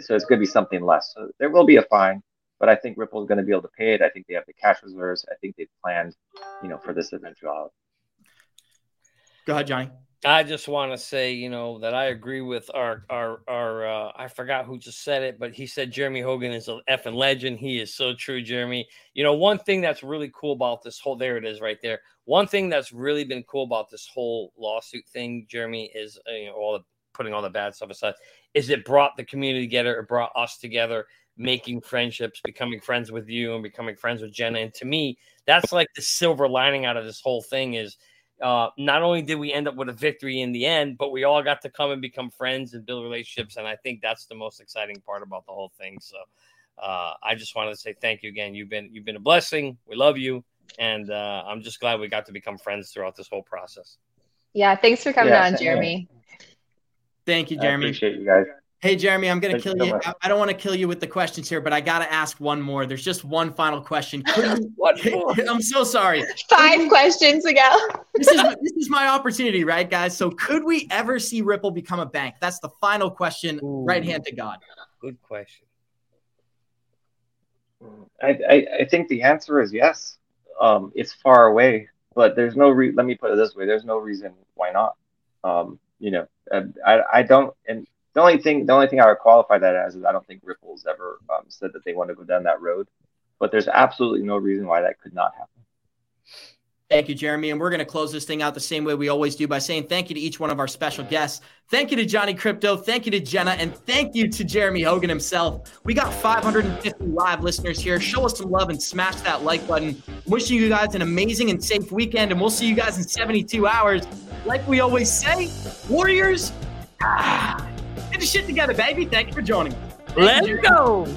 H: so it's going to be something less. So there will be a fine, but I think Ripple is going to be able to pay it. I think they have the cash reserves. I think they've planned, you know, for this eventuality.
B: Go ahead, Johnny.
C: I just want to say, you know, that I agree with our our our. Uh, I forgot who just said it, but he said Jeremy Hogan is a effing legend. He is so true, Jeremy. You know, one thing that's really cool about this whole there it is right there. One thing that's really been cool about this whole lawsuit thing, Jeremy, is uh, you know all the putting all the bad stuff aside, is it brought the community together. It brought us together, making friendships, becoming friends with you, and becoming friends with Jenna. And to me, that's like the silver lining out of this whole thing is uh, not only did we end up with a victory in the end, but we all got to come and become friends and build relationships. And I think that's the most exciting part about the whole thing. So uh, I just wanted to say thank you again. You've been you've been a blessing. We love you, and uh, I'm just glad we got to become friends throughout this whole process.
D: Yeah, thanks for coming yeah, on, Jeremy.
B: Thank you, Jeremy.
H: I appreciate you guys.
B: Hey, Jeremy, I'm going to kill you. I don't want to kill you with the questions here, but I got to ask one more. There's just one final question. I'm so sorry.
D: Five questions ago.
B: this is this is my opportunity, right, guys? So, could we ever see Ripple become a bank? That's the final question. Ooh, right hand to God.
C: Good question.
H: I, I, I think the answer is yes. Um, it's far away, but there's no re- let me put it this way: there's no reason why not. Um, you know, I, I don't and the only thing, the only thing I would qualify that as is I don't think Ripple's ever um, said that they want to go down that road, but there's absolutely no reason why that could not happen.
B: Thank you, Jeremy. And we're going to close this thing out the same way we always do by saying thank you to each one of our special guests. Thank you to Johnny Krypto. Thank you to Jenna. And thank you to Jeremy Hogan himself. We got 550 live listeners here. Show us some love and smash that like button. Wishing you guys an amazing and safe weekend. And we'll see you guys in 72 hours. Like we always say, Warriors. Ah. The shit together, baby. Thank you for joining. us.
C: Let's go.